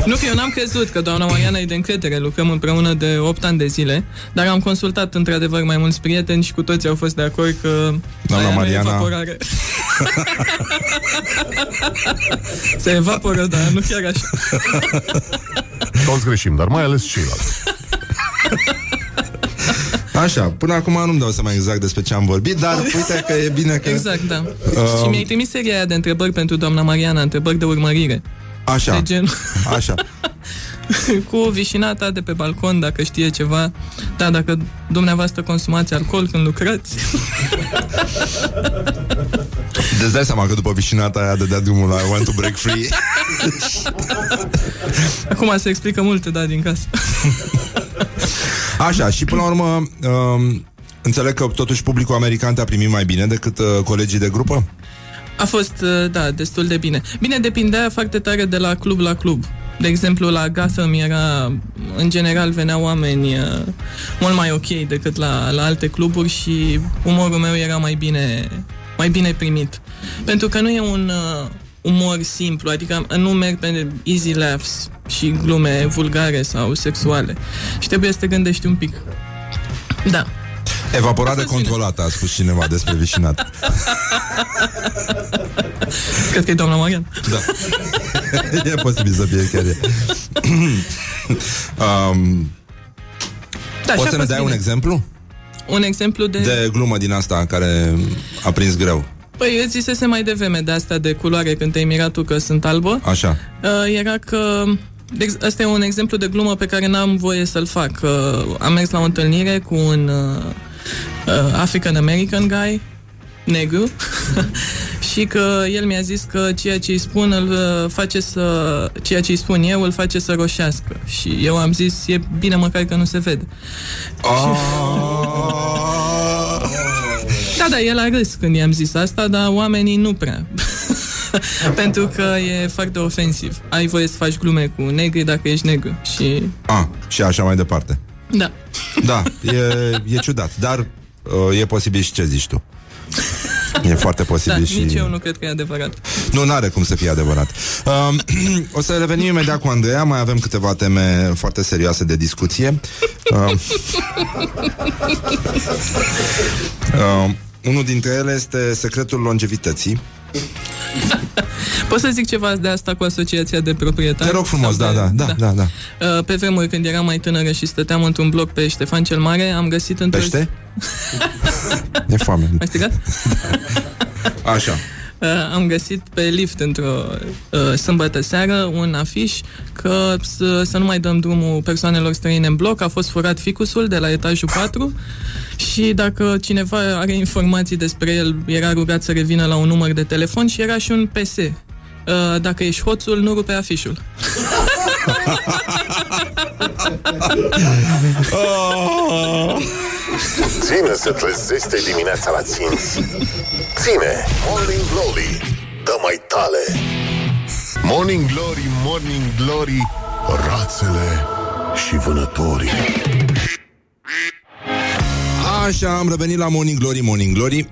Speaker 9: Nu că eu n-am crezut că doamna Mariana e de încredere, lucrăm împreună de 8 ani de zile, dar am consultat într-adevăr mai mulți prieteni și cu toții au fost de acord că
Speaker 2: Doamna
Speaker 9: aia nu e
Speaker 2: Mariana.
Speaker 9: evaporare. [LAUGHS] Se evaporă, dar nu chiar așa.
Speaker 3: Toți greșim, dar mai ales ceilalți
Speaker 2: Așa, până acum nu-mi dau seama exact despre ce am vorbit, dar [LAUGHS] uite că e bine că...
Speaker 9: Exact, da.
Speaker 2: Uh,
Speaker 9: și mi-ai trimis seria aia de întrebări pentru doamna Mariana, întrebări de urmărire.
Speaker 2: Așa,
Speaker 9: De gen
Speaker 2: așa. [LAUGHS]
Speaker 9: cu vișinata de pe balcon, dacă știe ceva. Da, dacă dumneavoastră consumați alcool când lucrați. [LAUGHS]
Speaker 2: Deci dai seama că după vișinata aia de dea drumul la I want to break free.
Speaker 9: Acum se explică multe, da, din casă.
Speaker 2: Așa, și până la urmă, um, înțeleg că totuși publicul american te-a primit mai bine decât uh, colegii de grupă?
Speaker 9: A fost, uh, da, destul de bine. Bine, depindea foarte tare de la club la club. De exemplu, la Gotham era, în general, veneau oameni uh, mult mai ok decât la, la alte cluburi și umorul meu era mai bine, mai bine primit. Pentru că nu e un uh, umor simplu, adică nu merg pe easy laughs și glume vulgare sau sexuale. Și trebuie să te gândești un pic. Da.
Speaker 2: Evaporare controlată, a spus cineva despre vișinat.
Speaker 9: Cred că e doamna Marian.
Speaker 2: Da. [LAUGHS] e posibil să fie chiar e. um,
Speaker 9: Da, și
Speaker 2: poți
Speaker 9: a
Speaker 2: să ne
Speaker 9: fost
Speaker 2: dai
Speaker 9: bine.
Speaker 2: un exemplu?
Speaker 9: Un exemplu de...
Speaker 2: De glumă din asta care a prins greu.
Speaker 9: Păi, eu zisese mai devreme de asta de culoare când te-ai mirat tu că sunt albă.
Speaker 2: Așa.
Speaker 9: Uh, era că... de ex- Asta e un exemplu de glumă pe care n-am voie să-l fac. Uh, am mers la o întâlnire cu un uh, uh, African-American guy, negru, [LAUGHS] și că el mi-a zis că ceea ce îi spun îl uh, face să... ceea ce îi spun eu îl face să roșească. Și eu am zis, e bine măcar că nu se vede. [LAUGHS] Da, da, el a râs când i-am zis asta, dar oamenii nu prea. [LAUGHS] Pentru că e foarte ofensiv. Ai voie să faci glume cu negri dacă ești negru. Și
Speaker 2: A, și așa mai departe.
Speaker 9: da.
Speaker 2: Da, e, e ciudat, dar uh, e posibil și ce zici tu. E foarte
Speaker 9: Da,
Speaker 2: posibil și...
Speaker 9: nici eu nu cred că e adevărat.
Speaker 2: Nu, n-are cum să fie adevărat. Um, [CLEARS THROAT] o să revenim imediat cu Andreea, mai avem câteva teme foarte serioase de discuție. Um, [LAUGHS] um, unul dintre ele este secretul longevității. [LAUGHS]
Speaker 9: Pot să zic ceva de asta cu asociația de proprietari?
Speaker 2: Te rog frumos,
Speaker 9: Sau
Speaker 2: da,
Speaker 9: de-
Speaker 2: da, da, da, da.
Speaker 9: Uh, Pe vremuri, când eram mai tânără și stăteam într-un bloc pe Ștefan cel Mare, am găsit într-o
Speaker 2: Pește? [LAUGHS] E foame.
Speaker 9: Mai strigat? [LAUGHS]
Speaker 2: Așa.
Speaker 9: Uh, am găsit pe lift într-o uh, sâmbătă seară un afiș că să, să nu mai dăm drumul persoanelor străine în bloc. A fost furat ficusul de la etajul 4 și dacă cineva are informații despre el, era rugat să revină la un număr de telefon și era și un PS. Uh, dacă ești hoțul, nu rupe afișul. [LAUGHS] [LAUGHS]
Speaker 3: Ține să trezește dimineața la ținți. Ține, Morning Glory, dă mai tale. Morning Glory, Morning Glory, rațele și vânătorii.
Speaker 2: Așa, am revenit la Morning Glory, Morning Glory.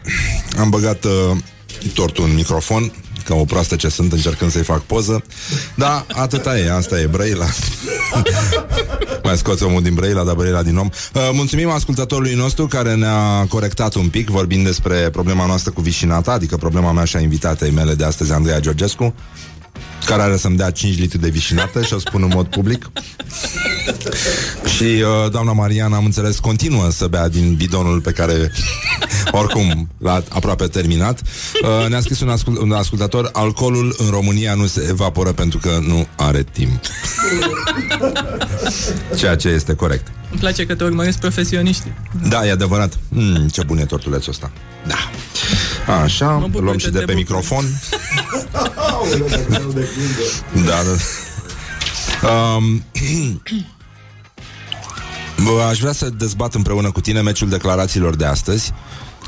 Speaker 2: Am băgat uh, tortul în microfon, ca o proastă ce sunt, încercând să-i fac poză. Da, atâta e, asta e, Brăila. Mai scoți omul din Brăila, dar Brăila din om. Uh, mulțumim ascultătorului nostru care ne-a corectat un pic, vorbind despre problema noastră cu vișinata, adică problema mea și a invitatei mele de astăzi, Andreea Georgescu, care are să-mi dea 5 litri de vișinată și o spun în mod public. Și uh, doamna Mariana, am înțeles, continuă să bea din bidonul pe care oricum l-a aproape terminat. Uh, ne-a scris un, ascult- un ascultător, alcoolul în România nu se evaporă pentru că nu are timp. Ceea ce este corect.
Speaker 9: Îmi place că te urmăresc profesioniștii.
Speaker 2: Da, e adevărat. Mm, ce bun e tortulețul ăsta. Da. Așa,
Speaker 9: Mă bucur
Speaker 2: luăm
Speaker 9: că
Speaker 2: și
Speaker 9: te
Speaker 2: de pe
Speaker 9: bucuri.
Speaker 2: microfon. [LAUGHS] Da, da. Um, bă, aș vrea să dezbat împreună cu tine meciul declarațiilor de astăzi.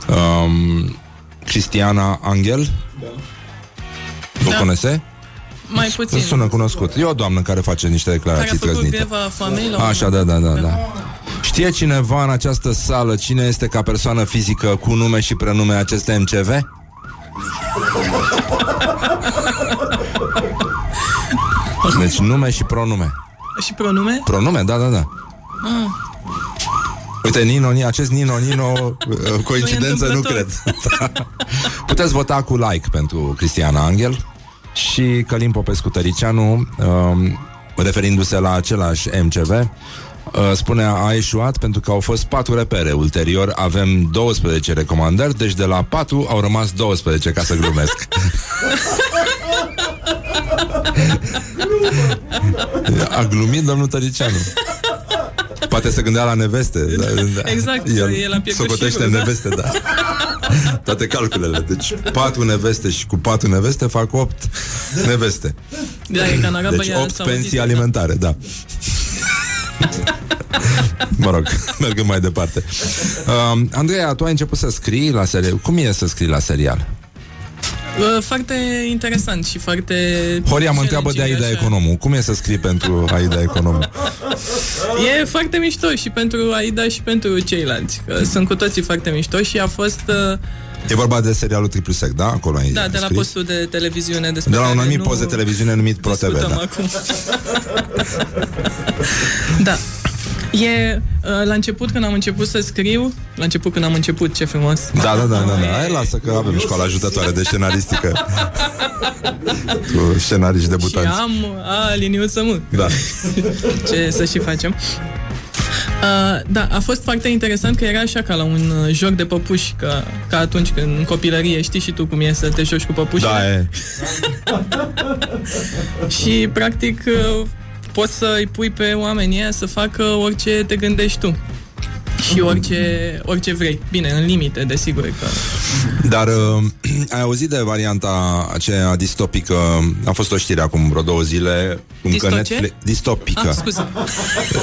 Speaker 2: Um, Cristiana Angel. Da. O
Speaker 9: Da.
Speaker 2: conese?
Speaker 9: Mai puțin.
Speaker 2: Sună cunoscut. E o doamnă care face niște
Speaker 9: Care a
Speaker 2: declarații
Speaker 9: făcut
Speaker 2: trăznite.
Speaker 9: greva foamei la un
Speaker 2: Așa, da, da, da, da. Știe cineva în această sală cine este ca persoană fizică cu nume și prenume aceste MCV? [LAUGHS] Deci nume și pronume.
Speaker 9: Și pronume?
Speaker 2: Pronume, da, da, da.
Speaker 9: Ah,
Speaker 2: Uite, Nino, Nino, acest Nino, Nino, [LAUGHS] uh, coincidență nu cred.
Speaker 9: întâmplător. [LAUGHS]
Speaker 2: Puteți vota cu like pentru Cristiana Angel și Călim Popescu Tăricianu, um, referindu-se la același MCV, uh, spune a eșuat pentru că au fost patru repere. Ulterior avem 12 recomandări, deci de la 4 au rămas 12, ca să glumesc. [LAUGHS] A glumit domnul Tăricianu. Poate se gândea la neveste. Da, da.
Speaker 9: Exact,
Speaker 2: el,
Speaker 9: el a pierdut
Speaker 2: socotește
Speaker 9: șirul, da.
Speaker 2: neveste, da. Toate calculele. Deci patru neveste și cu patru neveste fac opt neveste.
Speaker 9: Da, e ca în arabă
Speaker 2: Deci
Speaker 9: ea
Speaker 2: opt
Speaker 9: s-a
Speaker 2: pensii
Speaker 9: auzit,
Speaker 2: alimentare, da. Mă rog, [LAUGHS] mergem mai departe. Um, Andreea, tu ai început să scrii la serial. Cum e să scrii la serial?
Speaker 9: Uh, Foarte interesant și foarte...
Speaker 2: Horia mă întreabă de
Speaker 9: challenging,
Speaker 2: Aida
Speaker 9: așa.
Speaker 2: Economu. Cum e să scrii pentru Aida Economu?
Speaker 9: E foarte mișto și pentru Aida și pentru ceilalți. Că sunt cu toții foarte mișto și a fost... uh,
Speaker 2: E vorba de serialul Triplu Sec, da? Acolo ai
Speaker 9: Da, de la
Speaker 2: scris?
Speaker 9: postul de televiziune despre
Speaker 2: De la un
Speaker 9: care
Speaker 2: anumit
Speaker 9: nu
Speaker 2: post de televiziune numit Pro TV,
Speaker 9: discutăm
Speaker 2: da.
Speaker 9: acum. [LAUGHS] da. E, uh, la început, când am început să scriu, la început când am început, ce frumos.
Speaker 2: Da, da, da, da, da. Hai, lasă că avem școala ajutătoare de scenaristică. [LAUGHS] Cu scenariști
Speaker 9: Și
Speaker 2: debutanți.
Speaker 9: am a, liniuță mă.
Speaker 2: Da.
Speaker 9: Ce să și facem. Uh, da, a fost foarte interesant că era așa ca la un uh, joc de păpuși, ca, ca atunci când în copilărie știi și tu cum e să te joci cu păpușile.
Speaker 2: Da, e. [LAUGHS]
Speaker 9: Și practic uh, poți să îi pui pe oamenii ăia să facă orice te gândești tu. Și orice, orice vrei. Bine, în limite, desigur că...
Speaker 2: Dar uh, [CLEARS THROAT] ai auzit de varianta aceea distopică? A fost o știre acum vreo două zile. Cum
Speaker 9: Disto
Speaker 2: că
Speaker 9: ce?
Speaker 2: Netflix, distopică.
Speaker 9: Ah, scuze.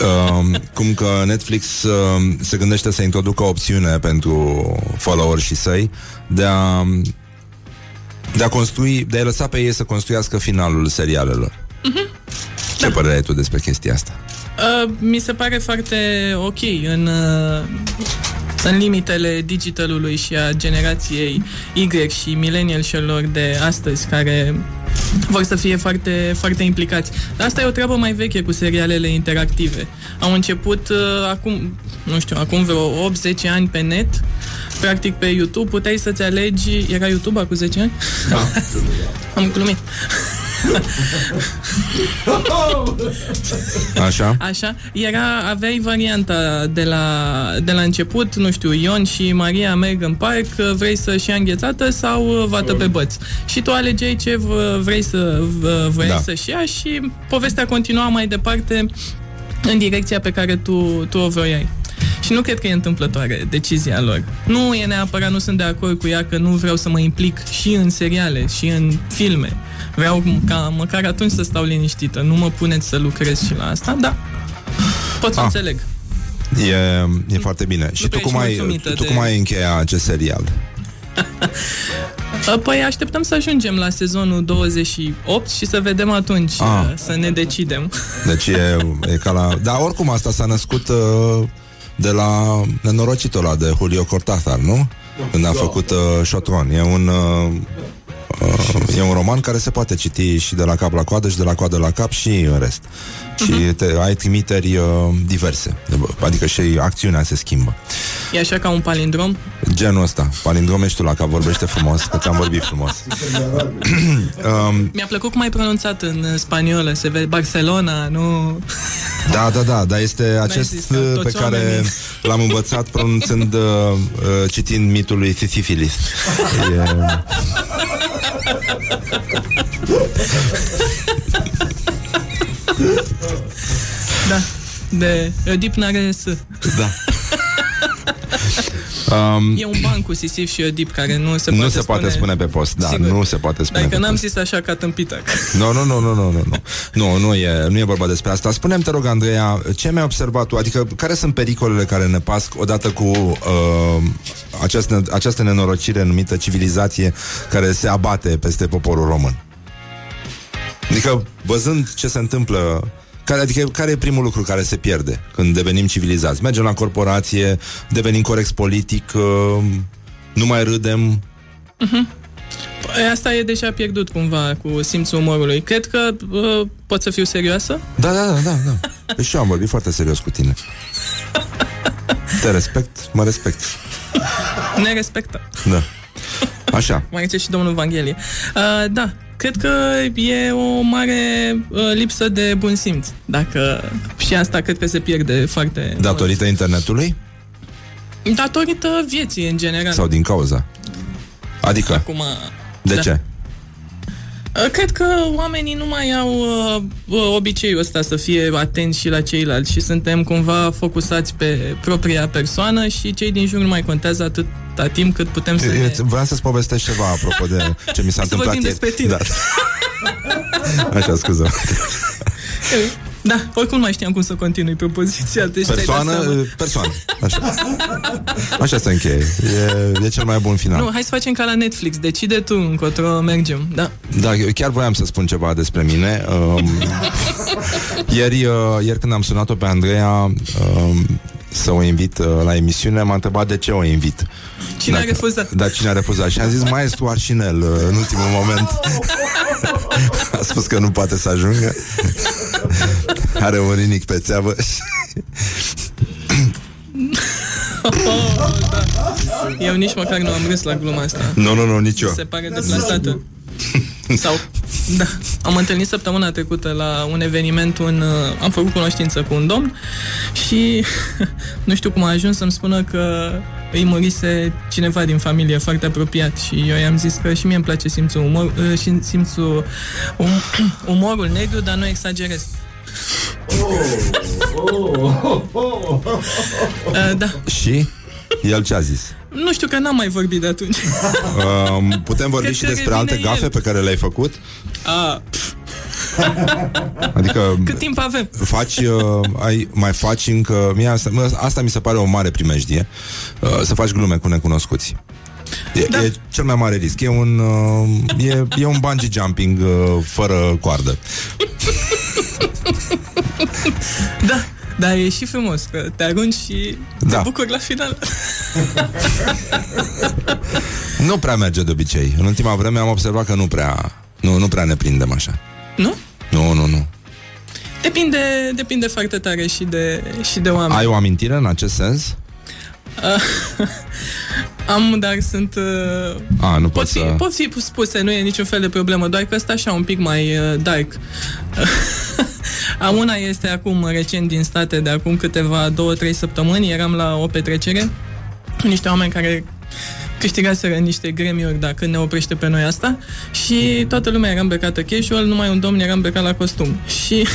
Speaker 2: uh, cum că Netflix uh, se gândește să introducă o opțiune pentru followerii săi de a De a construi, de a lăsa pe ei să construiască finalul serialelor. Ce
Speaker 9: Da.
Speaker 2: părere ai tu despre chestia asta?
Speaker 9: Uh, mi se pare foarte ok în, uh, în limitele digitalului și a generației Y și millennialșilor de astăzi care vor să fie foarte, foarte implicați. Dar asta e o treabă mai veche cu serialele interactive. Au început uh, acum, nu știu, acum vreo 8-10 ani pe net, practic pe YouTube, puteai să-ți alegi... Era YouTube acum 10 ani? Da. [LAUGHS] Am glumit. [LAUGHS]
Speaker 2: Așa?
Speaker 9: Așa, era, aveai varianta de la, de la început, nu știu, Ion și Maria merg în parc, vrei să-și ia înghețată sau vată pe băț. Și tu alegeai ce v- vrei să v- vrei
Speaker 2: Da.
Speaker 9: da. să-și ia și povestea continua mai departe în direcția pe care tu, tu o vroiai. Și nu cred că e întâmplătoare decizia lor. Nu e neapărat, nu sunt de acord cu ea că nu vreau să mă implic și în seriale, și în filme. Vreau ca măcar atunci să stau liniștită. Nu mă puneți să lucrez și la asta, da. Pot să
Speaker 2: Ah.
Speaker 9: înțeleg.
Speaker 2: E, e foarte bine. Și tu
Speaker 9: prea
Speaker 2: cum,
Speaker 9: ești
Speaker 2: ai,
Speaker 9: mulțumită
Speaker 2: tu
Speaker 9: de-
Speaker 2: cum ai încheia acest serial? [LAUGHS]
Speaker 9: Păi așteptăm să ajungem la sezonul 28 și să vedem atunci,
Speaker 2: Ah.
Speaker 9: să ne decidem.
Speaker 2: Deci e, e ca la... [LAUGHS] Dar oricum asta s-a născut uh, de la nenorocitul ăla de Julio Cortázar, nu? Când a făcut uh, Șotron. E un... Uh, uh, e un roman care se poate citi și de la cap la coadă și de la coadă la cap și în rest. Și te, ai trimiteri uh, diverse. Adică și acțiunea se schimbă.
Speaker 9: E așa ca un palindrom?
Speaker 2: Genul ăsta. Palindrom ești tu la cap, vorbește frumos, că ți-am vorbit frumos. [CLEARS THROAT] um,
Speaker 9: Mi-a plăcut cum ai pronunțat în spaniolă, se vede Barcelona, nu...
Speaker 2: Da, da, da, dar este acest
Speaker 9: zis că
Speaker 2: uh,
Speaker 9: toți
Speaker 2: pe care
Speaker 9: oamenii.
Speaker 2: l-am învățat pronunțând, uh, uh, citind mitul lui Sisyphilus. [LAUGHS] E...
Speaker 9: Da, de Oedip n-are S.
Speaker 2: Da. Um,
Speaker 9: E un ban cu Sisif și Oedip care nu se
Speaker 2: nu
Speaker 9: poate
Speaker 2: se poate spune pe post, da,
Speaker 9: Sigur.
Speaker 2: nu se poate spune
Speaker 9: Dar că
Speaker 2: pe
Speaker 9: n-am
Speaker 2: post.
Speaker 9: zis așa ca tâmpită.
Speaker 2: Nu, nu, nu, nu, nu, nu, nu. Nu, nu e, nu e vorba despre asta. Spune-mi, te rog, Andreea, ce mi-ai observat tu? Adică, care sunt pericolele care ne pasc odată cu uh, această, această nenorocire numită civilizație care se abate peste poporul român? Adică, văzând ce se întâmplă care, adică, care e primul lucru care se pierde când devenim civilizați? Mergem la corporație, devenim corex politic, uh, nu mai râdem.
Speaker 9: Păi Asta e deja pierdut cumva cu simțul umorului. Cred că uh, pot să fiu serioasă?
Speaker 2: Da, da, da, da, da. Deci și eu am vorbit foarte serios cu tine. Te respect, mă respect.
Speaker 9: Ne respectă.
Speaker 2: Da. Așa.
Speaker 9: Mai zice și domnul Vanghelie. Uh, da, cred că e o mare uh, lipsă de bun simț. Dacă și asta cred că se pierde foarte
Speaker 2: Datorită internetului
Speaker 9: mult. Datorită vieții în general.
Speaker 2: sau din cauza? Adică,
Speaker 9: Acum,
Speaker 2: de
Speaker 9: da.
Speaker 2: ce?
Speaker 9: Uh, Cred că oamenii nu mai au uh, uh, obiceiul ăsta să fie atenți și la ceilalți și suntem cumva focusați pe propria persoană și cei din jur nu mai contează atâta timp cât putem să ne...
Speaker 2: Vreau să-ți povestesc ceva apropo de ce mi s-a
Speaker 9: Hai să
Speaker 2: întâmplat
Speaker 9: vorbim
Speaker 2: ieri.
Speaker 9: despre tine.
Speaker 2: Da. [LAUGHS] Așa, scuză.
Speaker 9: Da, oricum nu mai știam cum să continui propoziția. Deci ți-ai dat
Speaker 2: Persoană,
Speaker 9: seama.
Speaker 2: persoană. Așa. Așa se încheie. E, e cel mai bun final.
Speaker 9: Nu, hai să facem ca la Netflix. Decide tu încotro mergem. Da.
Speaker 2: Da, eu chiar voiam să spun ceva despre mine. Um, ieri, uh, ieri când am sunat-o pe Andreea um, să o invit uh, la emisiune, m-a întrebat de ce o invit.
Speaker 9: Cine a refuzat?
Speaker 2: Da, cine a refuzat? Și am zis maestru Arșinel uh, în ultimul moment. [LAUGHS] a spus că nu poate să ajungă. Are un rinic pe țeavă. [LAUGHS]
Speaker 9: Eu nici măcar nu am râs la gluma asta.
Speaker 2: nu, nu, nu, nici eu.
Speaker 9: Se pare deplasată. Sau, da, am întâlnit săptămâna trecută la un eveniment, un, uh, am făcut cunoștință cu un domn și [LAUGHS] nu știu cum a ajuns să-mi spună că îi murise cineva din familie foarte apropiat și eu i-am zis că și mie îmi place simțul umor, uh, și simțul um, [CLEARS THROAT] umorul negru, dar nu exagerez. Uh, da,
Speaker 2: Și el ce a zis?
Speaker 9: nu știu că n-am mai vorbit de atunci.
Speaker 2: Um, putem vorbi
Speaker 9: Cred
Speaker 2: și
Speaker 9: că
Speaker 2: despre alte
Speaker 9: revine
Speaker 2: gafe
Speaker 9: el.
Speaker 2: pe care le-ai făcut?
Speaker 9: A, [LAUGHS]
Speaker 2: Adică
Speaker 9: cât timp avem?
Speaker 2: faci, uh, ai, mai faci încă... Mie asta, mă, asta mi se pare o mare primejdie, uh, să faci glume cu necunoscuți. E, da. e cel mai mare risc. E un, uh, e, e un bungee jumping uh, fără coardă. [LAUGHS]
Speaker 9: Da, dar e și frumos că te arunci și
Speaker 2: Da.
Speaker 9: te bucuri la final. [LAUGHS]
Speaker 2: Nu prea merge de obicei. În ultima vreme am observat că nu prea, nu, nu prea ne prindem așa.
Speaker 9: Nu?
Speaker 2: Nu, nu, nu.
Speaker 9: Depinde, depinde foarte tare și de, și de oameni.
Speaker 2: Ai o amintire în acest sens? [LAUGHS]
Speaker 9: Am, dar sunt... Uh,
Speaker 2: A, nu
Speaker 9: pot,
Speaker 2: poți
Speaker 9: fi,
Speaker 2: să...
Speaker 9: pot fi spuse, nu e niciun fel de problemă, doar că ăsta așa un pic mai uh, dark. [LAUGHS] Am una este acum recent din state, de acum câteva două, trei săptămâni, eram la o petrecere, cu niște oameni care câștigaseră niște gremiuri dacă ne oprește pe noi asta și toată lumea era îmbrăcată casual, numai un domn era îmbrăcat la costum. Și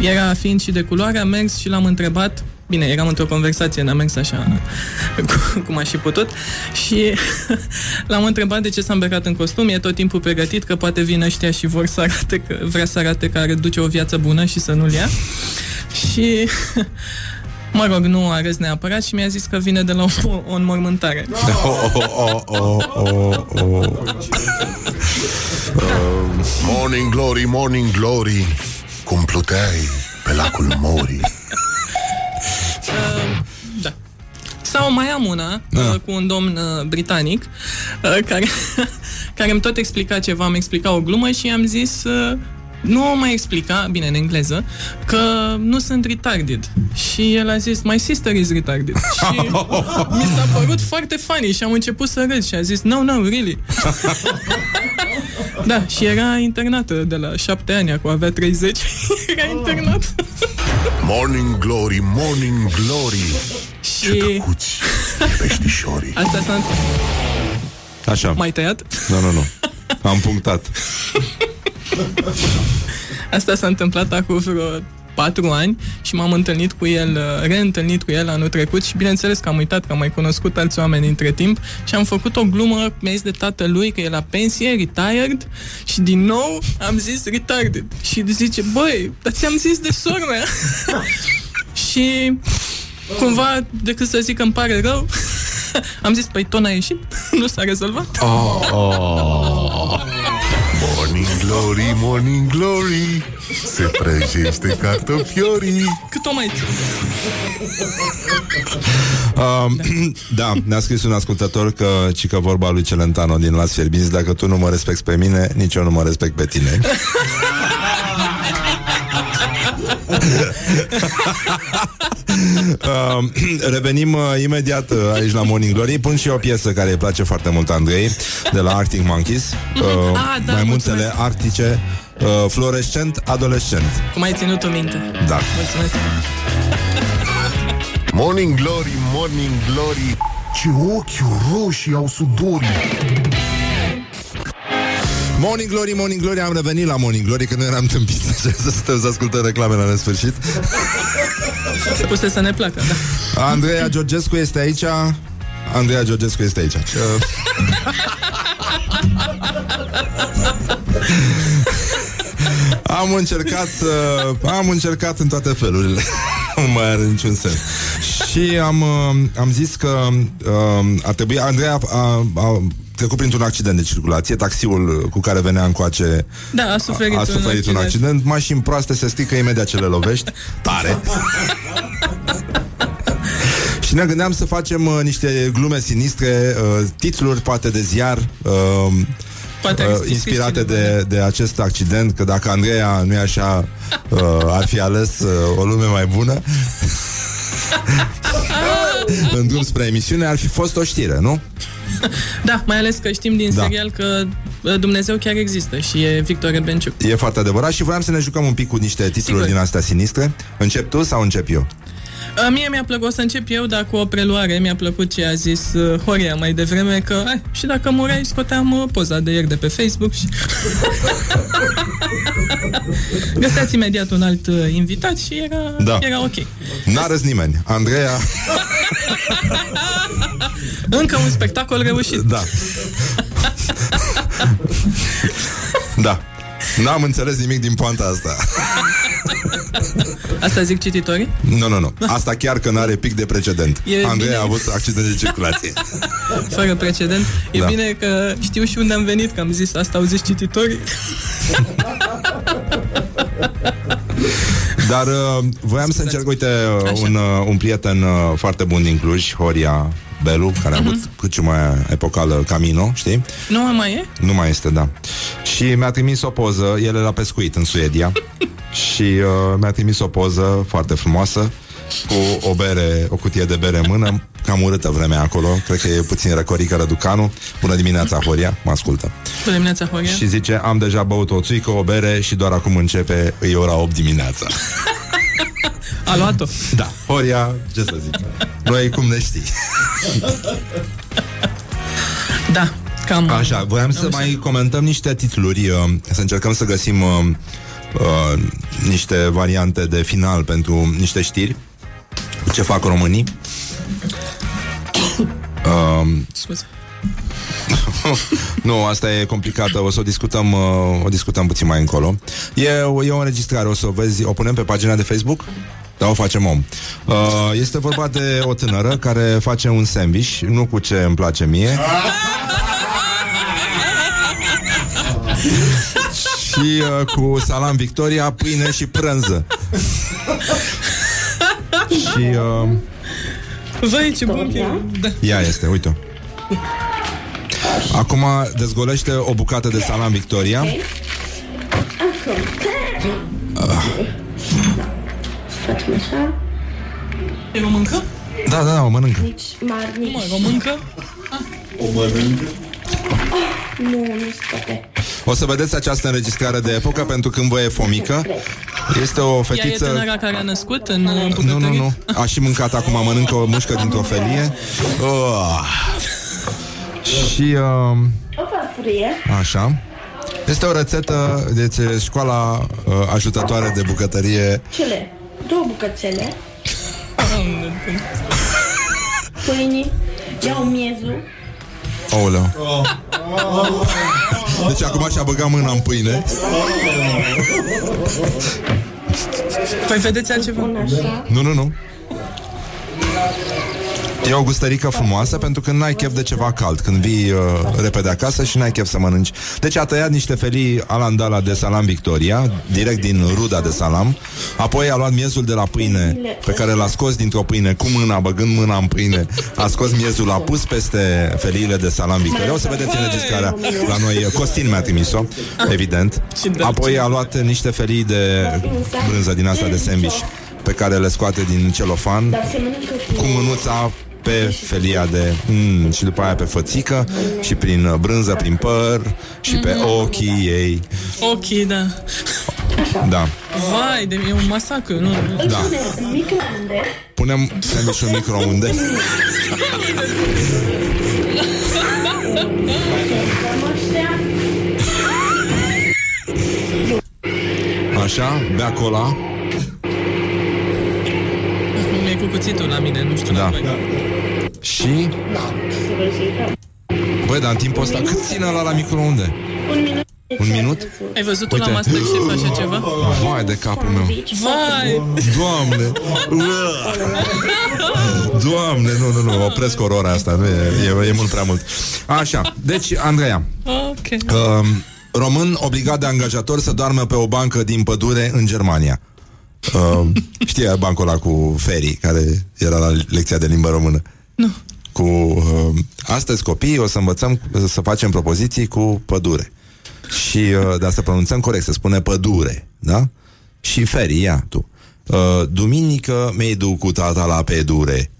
Speaker 9: [LAUGHS] era fiind și de culoare, am mers și l-am întrebat Bine, eram într-o conversație, n-am mers așa cu- cum aș fi putut și [LAUGHS] l-am întrebat de ce s-a îmbrăcat în costum, e tot timpul pregătit că poate vin ăștia și vor să arate că, vrea să arate că are duce o viață bună și să nu-l ia. Și [LAUGHS] Mă rog, nu a râs neapărat și mi-a zis că vine de la o, o înmormântare. [LAUGHS]
Speaker 2: Oh, oh, oh, oh, oh, oh.
Speaker 3: Morning glory, morning glory Cum pluteai pe lacul Mori
Speaker 9: Sau mai am una
Speaker 2: Da.
Speaker 9: uh, cu un domn uh, britanic uh, care, [LAUGHS] care îmi tot explica ceva, îmi explica o glumă și i-am zis uh, nu o mai explica, bine, în engleză, că nu sunt retarded. Și el a zis, my sister is retarded. [LAUGHS] Și mi s-a părut foarte funny și am început să râd și a zis, no, no, really. [LAUGHS] da, și era internată de la șapte ani, acum avea 30, era internat.
Speaker 3: Morning glory, morning glory
Speaker 9: și
Speaker 3: Cuți peștișorii
Speaker 9: asta s-a
Speaker 2: Așa.
Speaker 9: mai tăiat.
Speaker 2: Nu, nu, nu. Am punctat.
Speaker 9: Asta s-a întâmplat acum vreo patru ani și m-am întâlnit cu el, uh, reîntâlnit cu el anul trecut și bineînțeles că am uitat că am mai cunoscut alți oameni între timp și am făcut o glumă, mi-a zis de tatălui că e la pensie, retired și din nou am zis retarded și zice, băi, dar ți-am zis de sora mea [LAUGHS] și cumva decât să zic că îmi pare rău [LAUGHS] am zis, păi tot n-a ieșit, [LAUGHS] nu s-a rezolvat.
Speaker 3: Morning glory, morning glory Se prăjește cartofiorii
Speaker 9: Cât o mai țin? [LAUGHS]
Speaker 2: Um, [CLEARS THROAT] da, ne-a scris un ascultător că ci că vorba lui Celentano din Las Fierbinți, dacă tu nu mă respecti pe mine, nici eu nu mă respect pe tine. Um, [CLEARS THROAT] revenim uh, imediat uh, aici la Morning Glory. Pun și o piesă care îi place foarte mult Andrei De la Arctic Monkeys. Uh, [LAUGHS]
Speaker 9: Ah, da,
Speaker 2: Mai multele
Speaker 9: mulțumesc.
Speaker 2: arctice uh, Fluorescent, adolescent.
Speaker 9: Cum ai ținut-o minte?
Speaker 2: Da.
Speaker 9: Mulțumesc. [LAUGHS]
Speaker 3: Morning glory, morning glory. Ce ochi roșii au sudorii.
Speaker 2: Morning Glory, Morning Glory, am revenit la Morning Glory Că nu eram tâmpiți [LAUGHS] așa, să stăm să ascultăm reclame la nesfârșit
Speaker 9: Se puse să ne placă, da.
Speaker 2: Andreea Georgescu este aici. Andreea Georgescu este aici. Uh, Am încercat să... Am încercat în toate felurile. Nu mai are niciun sens. Și am, uh, am zis că uh, Ar trebui Andreea a, a trecut printr-un accident de circulație Taxiul cu care venea încoace
Speaker 9: Da, a suferit,
Speaker 2: a, a suferit un accident. Mașini proaste se strică imediat ce le lovești. Tare. [LAUGHS] Și ne gândeam să facem uh, niște glume sinistre, uh, titluri poate de ziar, uh,
Speaker 9: Poate
Speaker 2: uh,
Speaker 9: ar fi
Speaker 2: inspirate
Speaker 9: scris
Speaker 2: de, de acest accident, că dacă Andreea nu e așa, uh, ar fi ales uh, o lume mai bună. [LAUGHS] în drum spre emisiune ar fi fost o știre, nu?
Speaker 9: Da, mai ales că știm din
Speaker 2: Da.
Speaker 9: serial că uh, Dumnezeu chiar există și e Victor Rebenciuc.
Speaker 2: E foarte adevărat și voiam să ne jucăm un pic cu niște titluri
Speaker 9: Sigur.
Speaker 2: din astea sinistre. Încep tu sau încep eu?
Speaker 9: Uh, Mie mi-a plăcut o să încep eu, dar cu o preluare mi-a plăcut ce a zis uh, Horia mai devreme, că ai, și dacă mureai, scoteam uh, poza de ieri de pe Facebook și... [LAUGHS] Găseați imediat un alt uh, invitat și era,
Speaker 2: Da.
Speaker 9: era ok.
Speaker 2: N-a râs nimeni. Andreea, [LAUGHS]
Speaker 9: Încă un spectacol reușit.
Speaker 2: da. da. N-am înțeles nimic din poanta asta.
Speaker 9: Asta zic cititorii?
Speaker 2: Nu, nu, nu. Asta chiar că n-are pic de precedent.
Speaker 9: E
Speaker 2: Andrei
Speaker 9: bine.
Speaker 2: a avut accident de circulație.
Speaker 9: Fără precedent. E
Speaker 2: Da.
Speaker 9: bine că știu și unde am venit, că am zis asta au zis cititorii.
Speaker 2: Dar uh, voiam să încerc, uite, uh, un, uh, un prieten uh, foarte bun din Cluj, Horia Belu, care a avut
Speaker 9: Mhm.
Speaker 2: cât ce mai epocală Camino, știi?
Speaker 9: Nu mai e?
Speaker 2: Nu mai este, da. Și mi-a trimis o poză, el e la pescuit în Suedia [LAUGHS] și uh, mi-a trimis o poză foarte frumoasă cu o bere, o cutie de bere în mână, cam urâtă vremea acolo, cred că e puțin răcorică răducanu. Bună dimineața, Horia, mă ascultă.
Speaker 9: Bună dimineața, Horia.
Speaker 2: Și zice, am deja băut o țuică, o bere și doar acum începe, e ora 8 dimineața. [LAUGHS]
Speaker 9: A luat-o.
Speaker 2: Da, Horia, ce să zic, noi cum ne știi.
Speaker 9: Da, cam...
Speaker 2: Așa, voiam să mai comentăm niște titluri, uh, să încercăm să găsim uh, uh, niște variante de final pentru niște știri. Ce fac românii? Uh,
Speaker 9: Scuze. [LAUGHS]
Speaker 2: nu, asta e complicată, o să o discutăm, uh, o discutăm puțin mai încolo. E, o- e o înregistrare, o să o vezi, o punem pe pagina de Facebook? Da, o facem om. Uh, este vorba de o tânără care face un sandwich, nu cu ce îmi place mie. și uh, cu salam Victoria, pâine și prânză. și uh,
Speaker 9: Vai, ce bun că e. Da.
Speaker 2: ea este, uite Acum dezgolește o bucată de salam Victoria.
Speaker 11: Facem așa.
Speaker 9: E româncă?
Speaker 2: Da, da, da, o mănâncă.
Speaker 11: Nici mari, nici...
Speaker 9: Mă, româncă?
Speaker 2: O mănâncă.
Speaker 11: Nu, nu se poate.
Speaker 2: O să vedeți această înregistrare de epocă pentru când vă e fomică. Este o
Speaker 9: Ea e
Speaker 2: fetiță...
Speaker 9: tânăra care a născut în uh,
Speaker 2: Nu, nu,
Speaker 9: bucătărie?
Speaker 2: nu. Aș și mâncat acum, mănâncă o mușcă dintr-o felie. Oh. Și uh,
Speaker 11: O farfurie.
Speaker 2: așa. Este o rețetă, deci e școala uh, ajutătoare de bucătărie.
Speaker 11: Cele două bucățele. [LAUGHS] Pâini. Iau miezul.
Speaker 2: Aoleu. [LAUGHS] Deci acum și-a băgat mâna în pâine.
Speaker 9: Păi vedeți altceva?
Speaker 2: Nu, nu, nu. E o gustărică frumoasă pentru că n-ai chef de ceva cald. Când vii uh, repede acasă și n-ai chef să mănânci. Deci a tăiat niște felii alandala de salam Victoria Direct din ruda de salam. Apoi a luat miezul de la pâine Pe care l-a scos dintr-o pâine Cu mâna, băgând mâna în pâine. A scos miezul, l-a pus peste feliile de salam Victoria. O să vedeți înregistrarea la noi. Costin mi-a trimis-o, evident. Apoi a luat niște felii de brânză din asta de sandwich Pe care le scoate din celofan
Speaker 11: Dar se mănâncă
Speaker 2: cu mânuța pe felia de mm, și după aia pe fățică și prin uh, brânză, prin păr și pe ochii ei.
Speaker 9: Ok, da.
Speaker 2: Da.
Speaker 9: Vai, de e un masacru, nu?
Speaker 2: Da.
Speaker 11: în microunde.
Speaker 2: Punem sandwich în microunde. Așa, bea cola.
Speaker 9: Mi-e cu cuțitul la mine, nu știu
Speaker 2: Da.
Speaker 9: la voi.
Speaker 2: Și Băi, dar în timpul ăsta cât ține la la microunde?
Speaker 11: Un minut.
Speaker 2: Un minut?
Speaker 9: Ai văzut
Speaker 2: Uite.
Speaker 9: la Masterchef așa ceva?
Speaker 2: Vai de capul meu
Speaker 9: Vai!
Speaker 2: Doamne Doamne, nu, nu, nu Opresc oroarea asta nu, e, e, e mult prea mult Așa, deci, Andreea
Speaker 9: Ok.
Speaker 2: uh, Român obligat de angajator să doarmă pe o bancă din pădure în Germania uh, Știi bancul ăla cu Ferry Care era la lecția de limbă română
Speaker 9: Nu.
Speaker 2: Cu uh, Astăzi copiii o să învățăm Să facem propoziții cu pădure. Și, uh, dar să pronunțăm corect Se spune pădure, da? Și Ferry, ia tu. Uh, Duminică mi duc cu tata la pedure.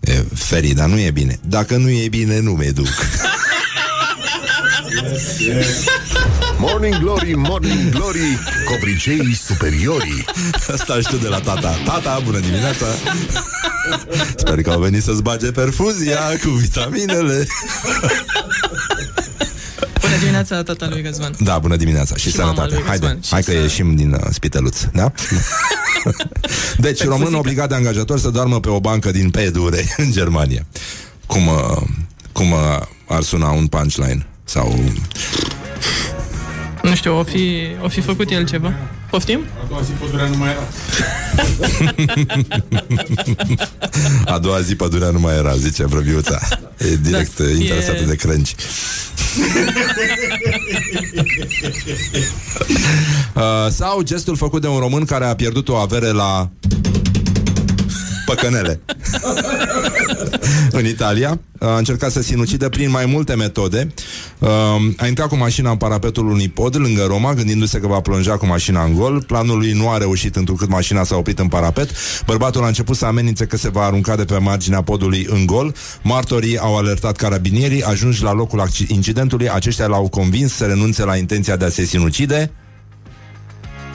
Speaker 2: E, Ferry, dar nu e bine. Dacă nu e bine, nu mi duc [LAUGHS] [LAUGHS]
Speaker 3: Morning Glory, Morning Glory Covriceii superiorii.
Speaker 2: Asta știu de la tata. Tata, bună dimineața. Sper că au venit să-ți bage perfuzia Cu vitaminele.
Speaker 9: Bună dimineața, tata lui Răzvan.
Speaker 2: Da, bună dimineața și,
Speaker 9: Și mama
Speaker 2: sănătate.
Speaker 9: lui
Speaker 2: Haide,
Speaker 9: Răzvan. Și
Speaker 2: hai că
Speaker 9: să-
Speaker 2: ieșim din uh, spiteluț Da? [LAUGHS] deci, român obligat de angajator să doarmă pe o bancă din Pedure În Germania. Cum, uh, cum uh, ar suna un punchline Sau
Speaker 9: Nu știu, o fi, o fi făcut el ceva? Poftim?
Speaker 6: A doua zi pădurea nu mai era. [LAUGHS]
Speaker 2: A doua zi pădurea nu mai era, zice Vrăbiuța. E direct
Speaker 9: Da,
Speaker 2: da,
Speaker 9: e-
Speaker 2: interesată de crânci. [LAUGHS] uh, sau gestul făcut de un român care a pierdut o avere la păcănele. [LAUGHS] în Italia a încercat să sinucidă prin mai multe metode. Uh, a intrat cu mașina în parapetul unui pod lângă Roma, gândindu-se că va plonja cu mașina în gol. Planul lui nu a reușit întrucât mașina s-a oprit în parapet. Bărbatul a început să amenințe că se va arunca de pe marginea podului în gol. Martorii au alertat carabinierii, ajunși la locul acci- incidentului, aceștia l-au convins să renunțe la intenția de a se sinucide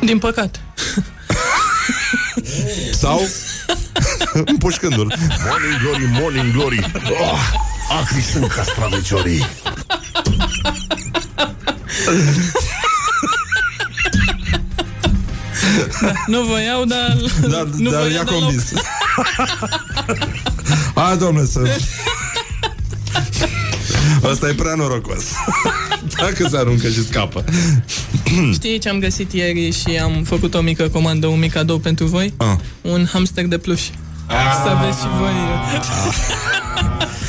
Speaker 9: Din păcat.
Speaker 2: sau [LAUGHS] împușcându-l.
Speaker 3: Morning glory, morning glory oh, Acri sunt castraveciorii
Speaker 9: Nu voiau, dar...
Speaker 2: Dar,
Speaker 9: nu
Speaker 2: dar
Speaker 9: voiau
Speaker 2: i-a
Speaker 9: deloc.
Speaker 2: convins. Hai, domnule, să... [LAUGHS] Ăsta e prea norocos. Dacă se aruncă și scapă. [CLEARS THROAT]
Speaker 9: Știi ce am găsit ieri și am făcut o mică comandă, un mic cadou pentru voi?
Speaker 2: Ah.
Speaker 9: Un hamster de pluș. Să aveți și voi.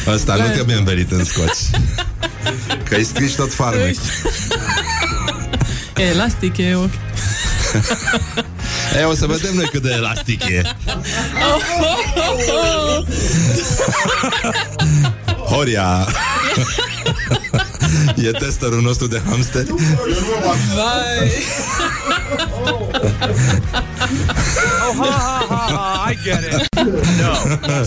Speaker 2: Ăsta nu trebuie învelit în scoci. Că îi strici tot farmec.
Speaker 9: E elastic, e ok. [LAUGHS]
Speaker 2: E, o să vedem noi cât de elastic e. [LAUGHS] Horia! [LAUGHS] e testerul nostru de hamster.
Speaker 9: Vai!
Speaker 10: Oh, ha, ha, ha, ha, I get it. No,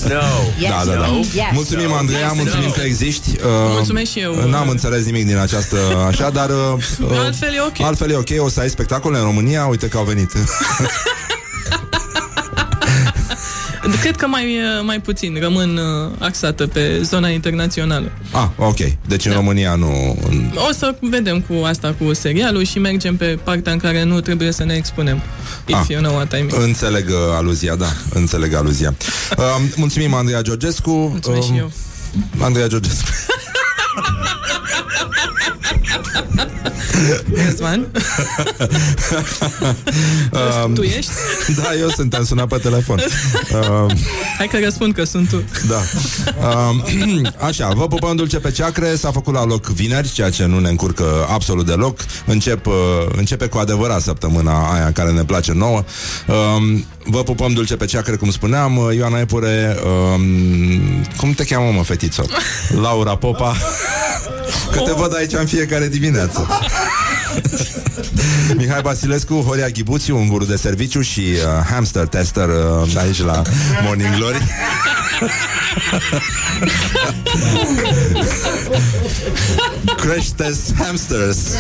Speaker 10: no.
Speaker 2: Da, da, da.
Speaker 10: Yes.
Speaker 2: Mulțumim, Andreea, mulțumim că existi. Uh,
Speaker 9: Mulțumesc și eu.
Speaker 2: N-am înțeles nimic din această așa, dar... Uh, uh,
Speaker 9: Altfel e ok.
Speaker 2: Altfel e ok, o să ai spectacole în România, uite că au venit. [LAUGHS]
Speaker 9: Cred că mai, mai puțin rămân uh, axată pe zona internațională.
Speaker 2: ah, ok. Deci în România nu...
Speaker 9: O să vedem cu asta, cu serialul și mergem pe partea în care nu trebuie să ne expunem. If
Speaker 2: Ah.
Speaker 9: you know what I mean.
Speaker 2: Înțeleg uh, aluzia, da, înțeleg aluzia. Uh, mulțumim, Andreea Georgescu.
Speaker 9: Mulțumesc și eu.
Speaker 2: Andreea Georgescu. [LAUGHS]
Speaker 9: Răzvan?
Speaker 2: Um,
Speaker 9: tu ești?
Speaker 2: Da, eu sunt, am sunat pe telefon. Uh,
Speaker 9: Hai că răspund că sunt tu.
Speaker 2: Da. Uh, așa, vă pupăm dulce pe ceacre, s-a făcut la loc vineri, ceea ce nu ne încurcă absolut deloc. Încep, uh, începe cu adevărat săptămâna aia care ne place nouă. Uh, vă pupăm dulce pe ceacre, cum spuneam. Uh, Ioana Epure, uh, cum te cheamă, mă, fetițo? Laura Popa. Că te văd aici în fiecare dimineață. [LAUGHS] Mihai Basilescu, Horia Ghibuțiu, un guru de serviciu și uh, hamster tester uh, aici la Morning Glory. [LAUGHS] Crash test hamsters.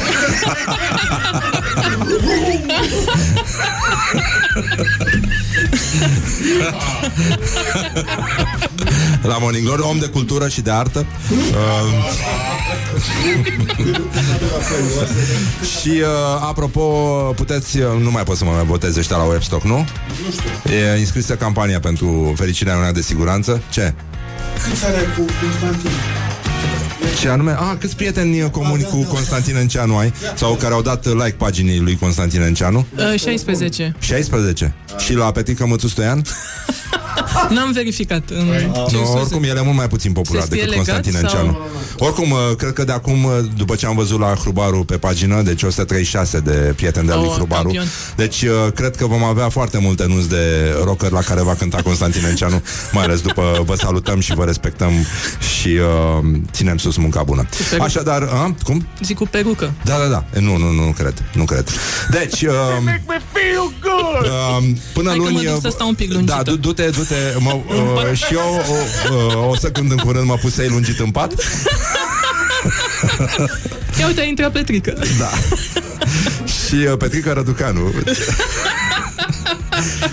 Speaker 2: la Morning Glory, om de cultură și de artă. Uh, și uh, apropo, puteți, uh, nu mai pot să mă mai votez ăștia la Webstock, nu?
Speaker 4: Nu știu.
Speaker 2: E inscrisă campania pentru fericirea mea de siguranță. Ce?
Speaker 4: Câți are cu Constantin?
Speaker 2: Ce anume? Ah, câți prieteni comuni cu Constantin Înceanu ai? Sau care au dat like paginii lui Constantin Înceanu?
Speaker 9: Uh, 16.
Speaker 2: 16. Și la Petrica Mățu Stoian? [LAUGHS]
Speaker 9: N-am verificat. În
Speaker 2: Nu, oricum el e mult mai puțin popular
Speaker 9: Se scrie
Speaker 2: decât
Speaker 9: legat
Speaker 2: Constantin
Speaker 9: sau-
Speaker 2: Înceanu. Oricum, uh, cred că de acum, uh, după ce am văzut la Hrubaru pe pagină, deci 136 de prieteni de-al lui
Speaker 9: Oh,
Speaker 2: Hrubaru,
Speaker 9: campion.
Speaker 2: deci uh, cred că vom avea foarte multe nuți de rocker la care va cânta Constantin Înceanu, mai ales după vă salutăm și vă respectăm și uh, ținem sus munca bună.
Speaker 9: perucă.
Speaker 2: Așadar, uh, cum?
Speaker 9: Zic cu perucă.
Speaker 2: Da, da, da. Nu, nu, nu cred. Nu cred. Deci, uh,
Speaker 10: Make me feel good.
Speaker 2: uh, până
Speaker 9: Hai că
Speaker 2: luni...
Speaker 9: mă duc
Speaker 2: uh,
Speaker 9: să stau un pic lungită.
Speaker 2: Da, du- du-te, du-te. Mă, [LAUGHS] uh, și eu uh, uh, o să când în curând mă pusei lungit în pat.
Speaker 9: Ia uite, intră Petrică.
Speaker 2: Da. [LAUGHS] și uh, Petrica Răducanu. [LAUGHS]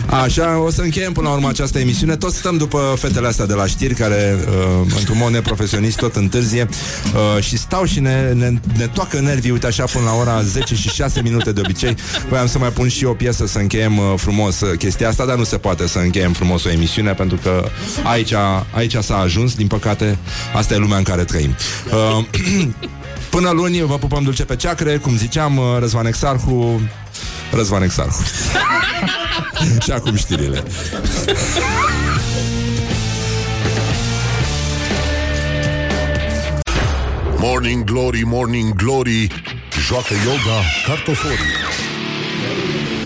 Speaker 2: Așa, o să încheiem până la urmă această emisiune. Tot stăm după fetele astea de la știri, care, uh, într-un mod neprofesionist, tot întârzie uh, și stau și ne, ne, ne toacă nervii, uite așa, până la ora 10 și 6 minute de obicei. Voiam să mai pun și o piesă să încheiem uh, frumos uh, chestia asta, dar nu se poate să încheiem frumos o emisiune, pentru că aici, aici s-a ajuns, din păcate, asta e lumea în care trăim. Uh, [CLEARS THROAT] Până luni vă pupăm dulce pe ceacre Cum ziceam, uh, Răzvan Exarhu Răzvan Exarhu. și acum știrile.
Speaker 3: Morning Glory, Morning Glory Joacă yoga cartoforii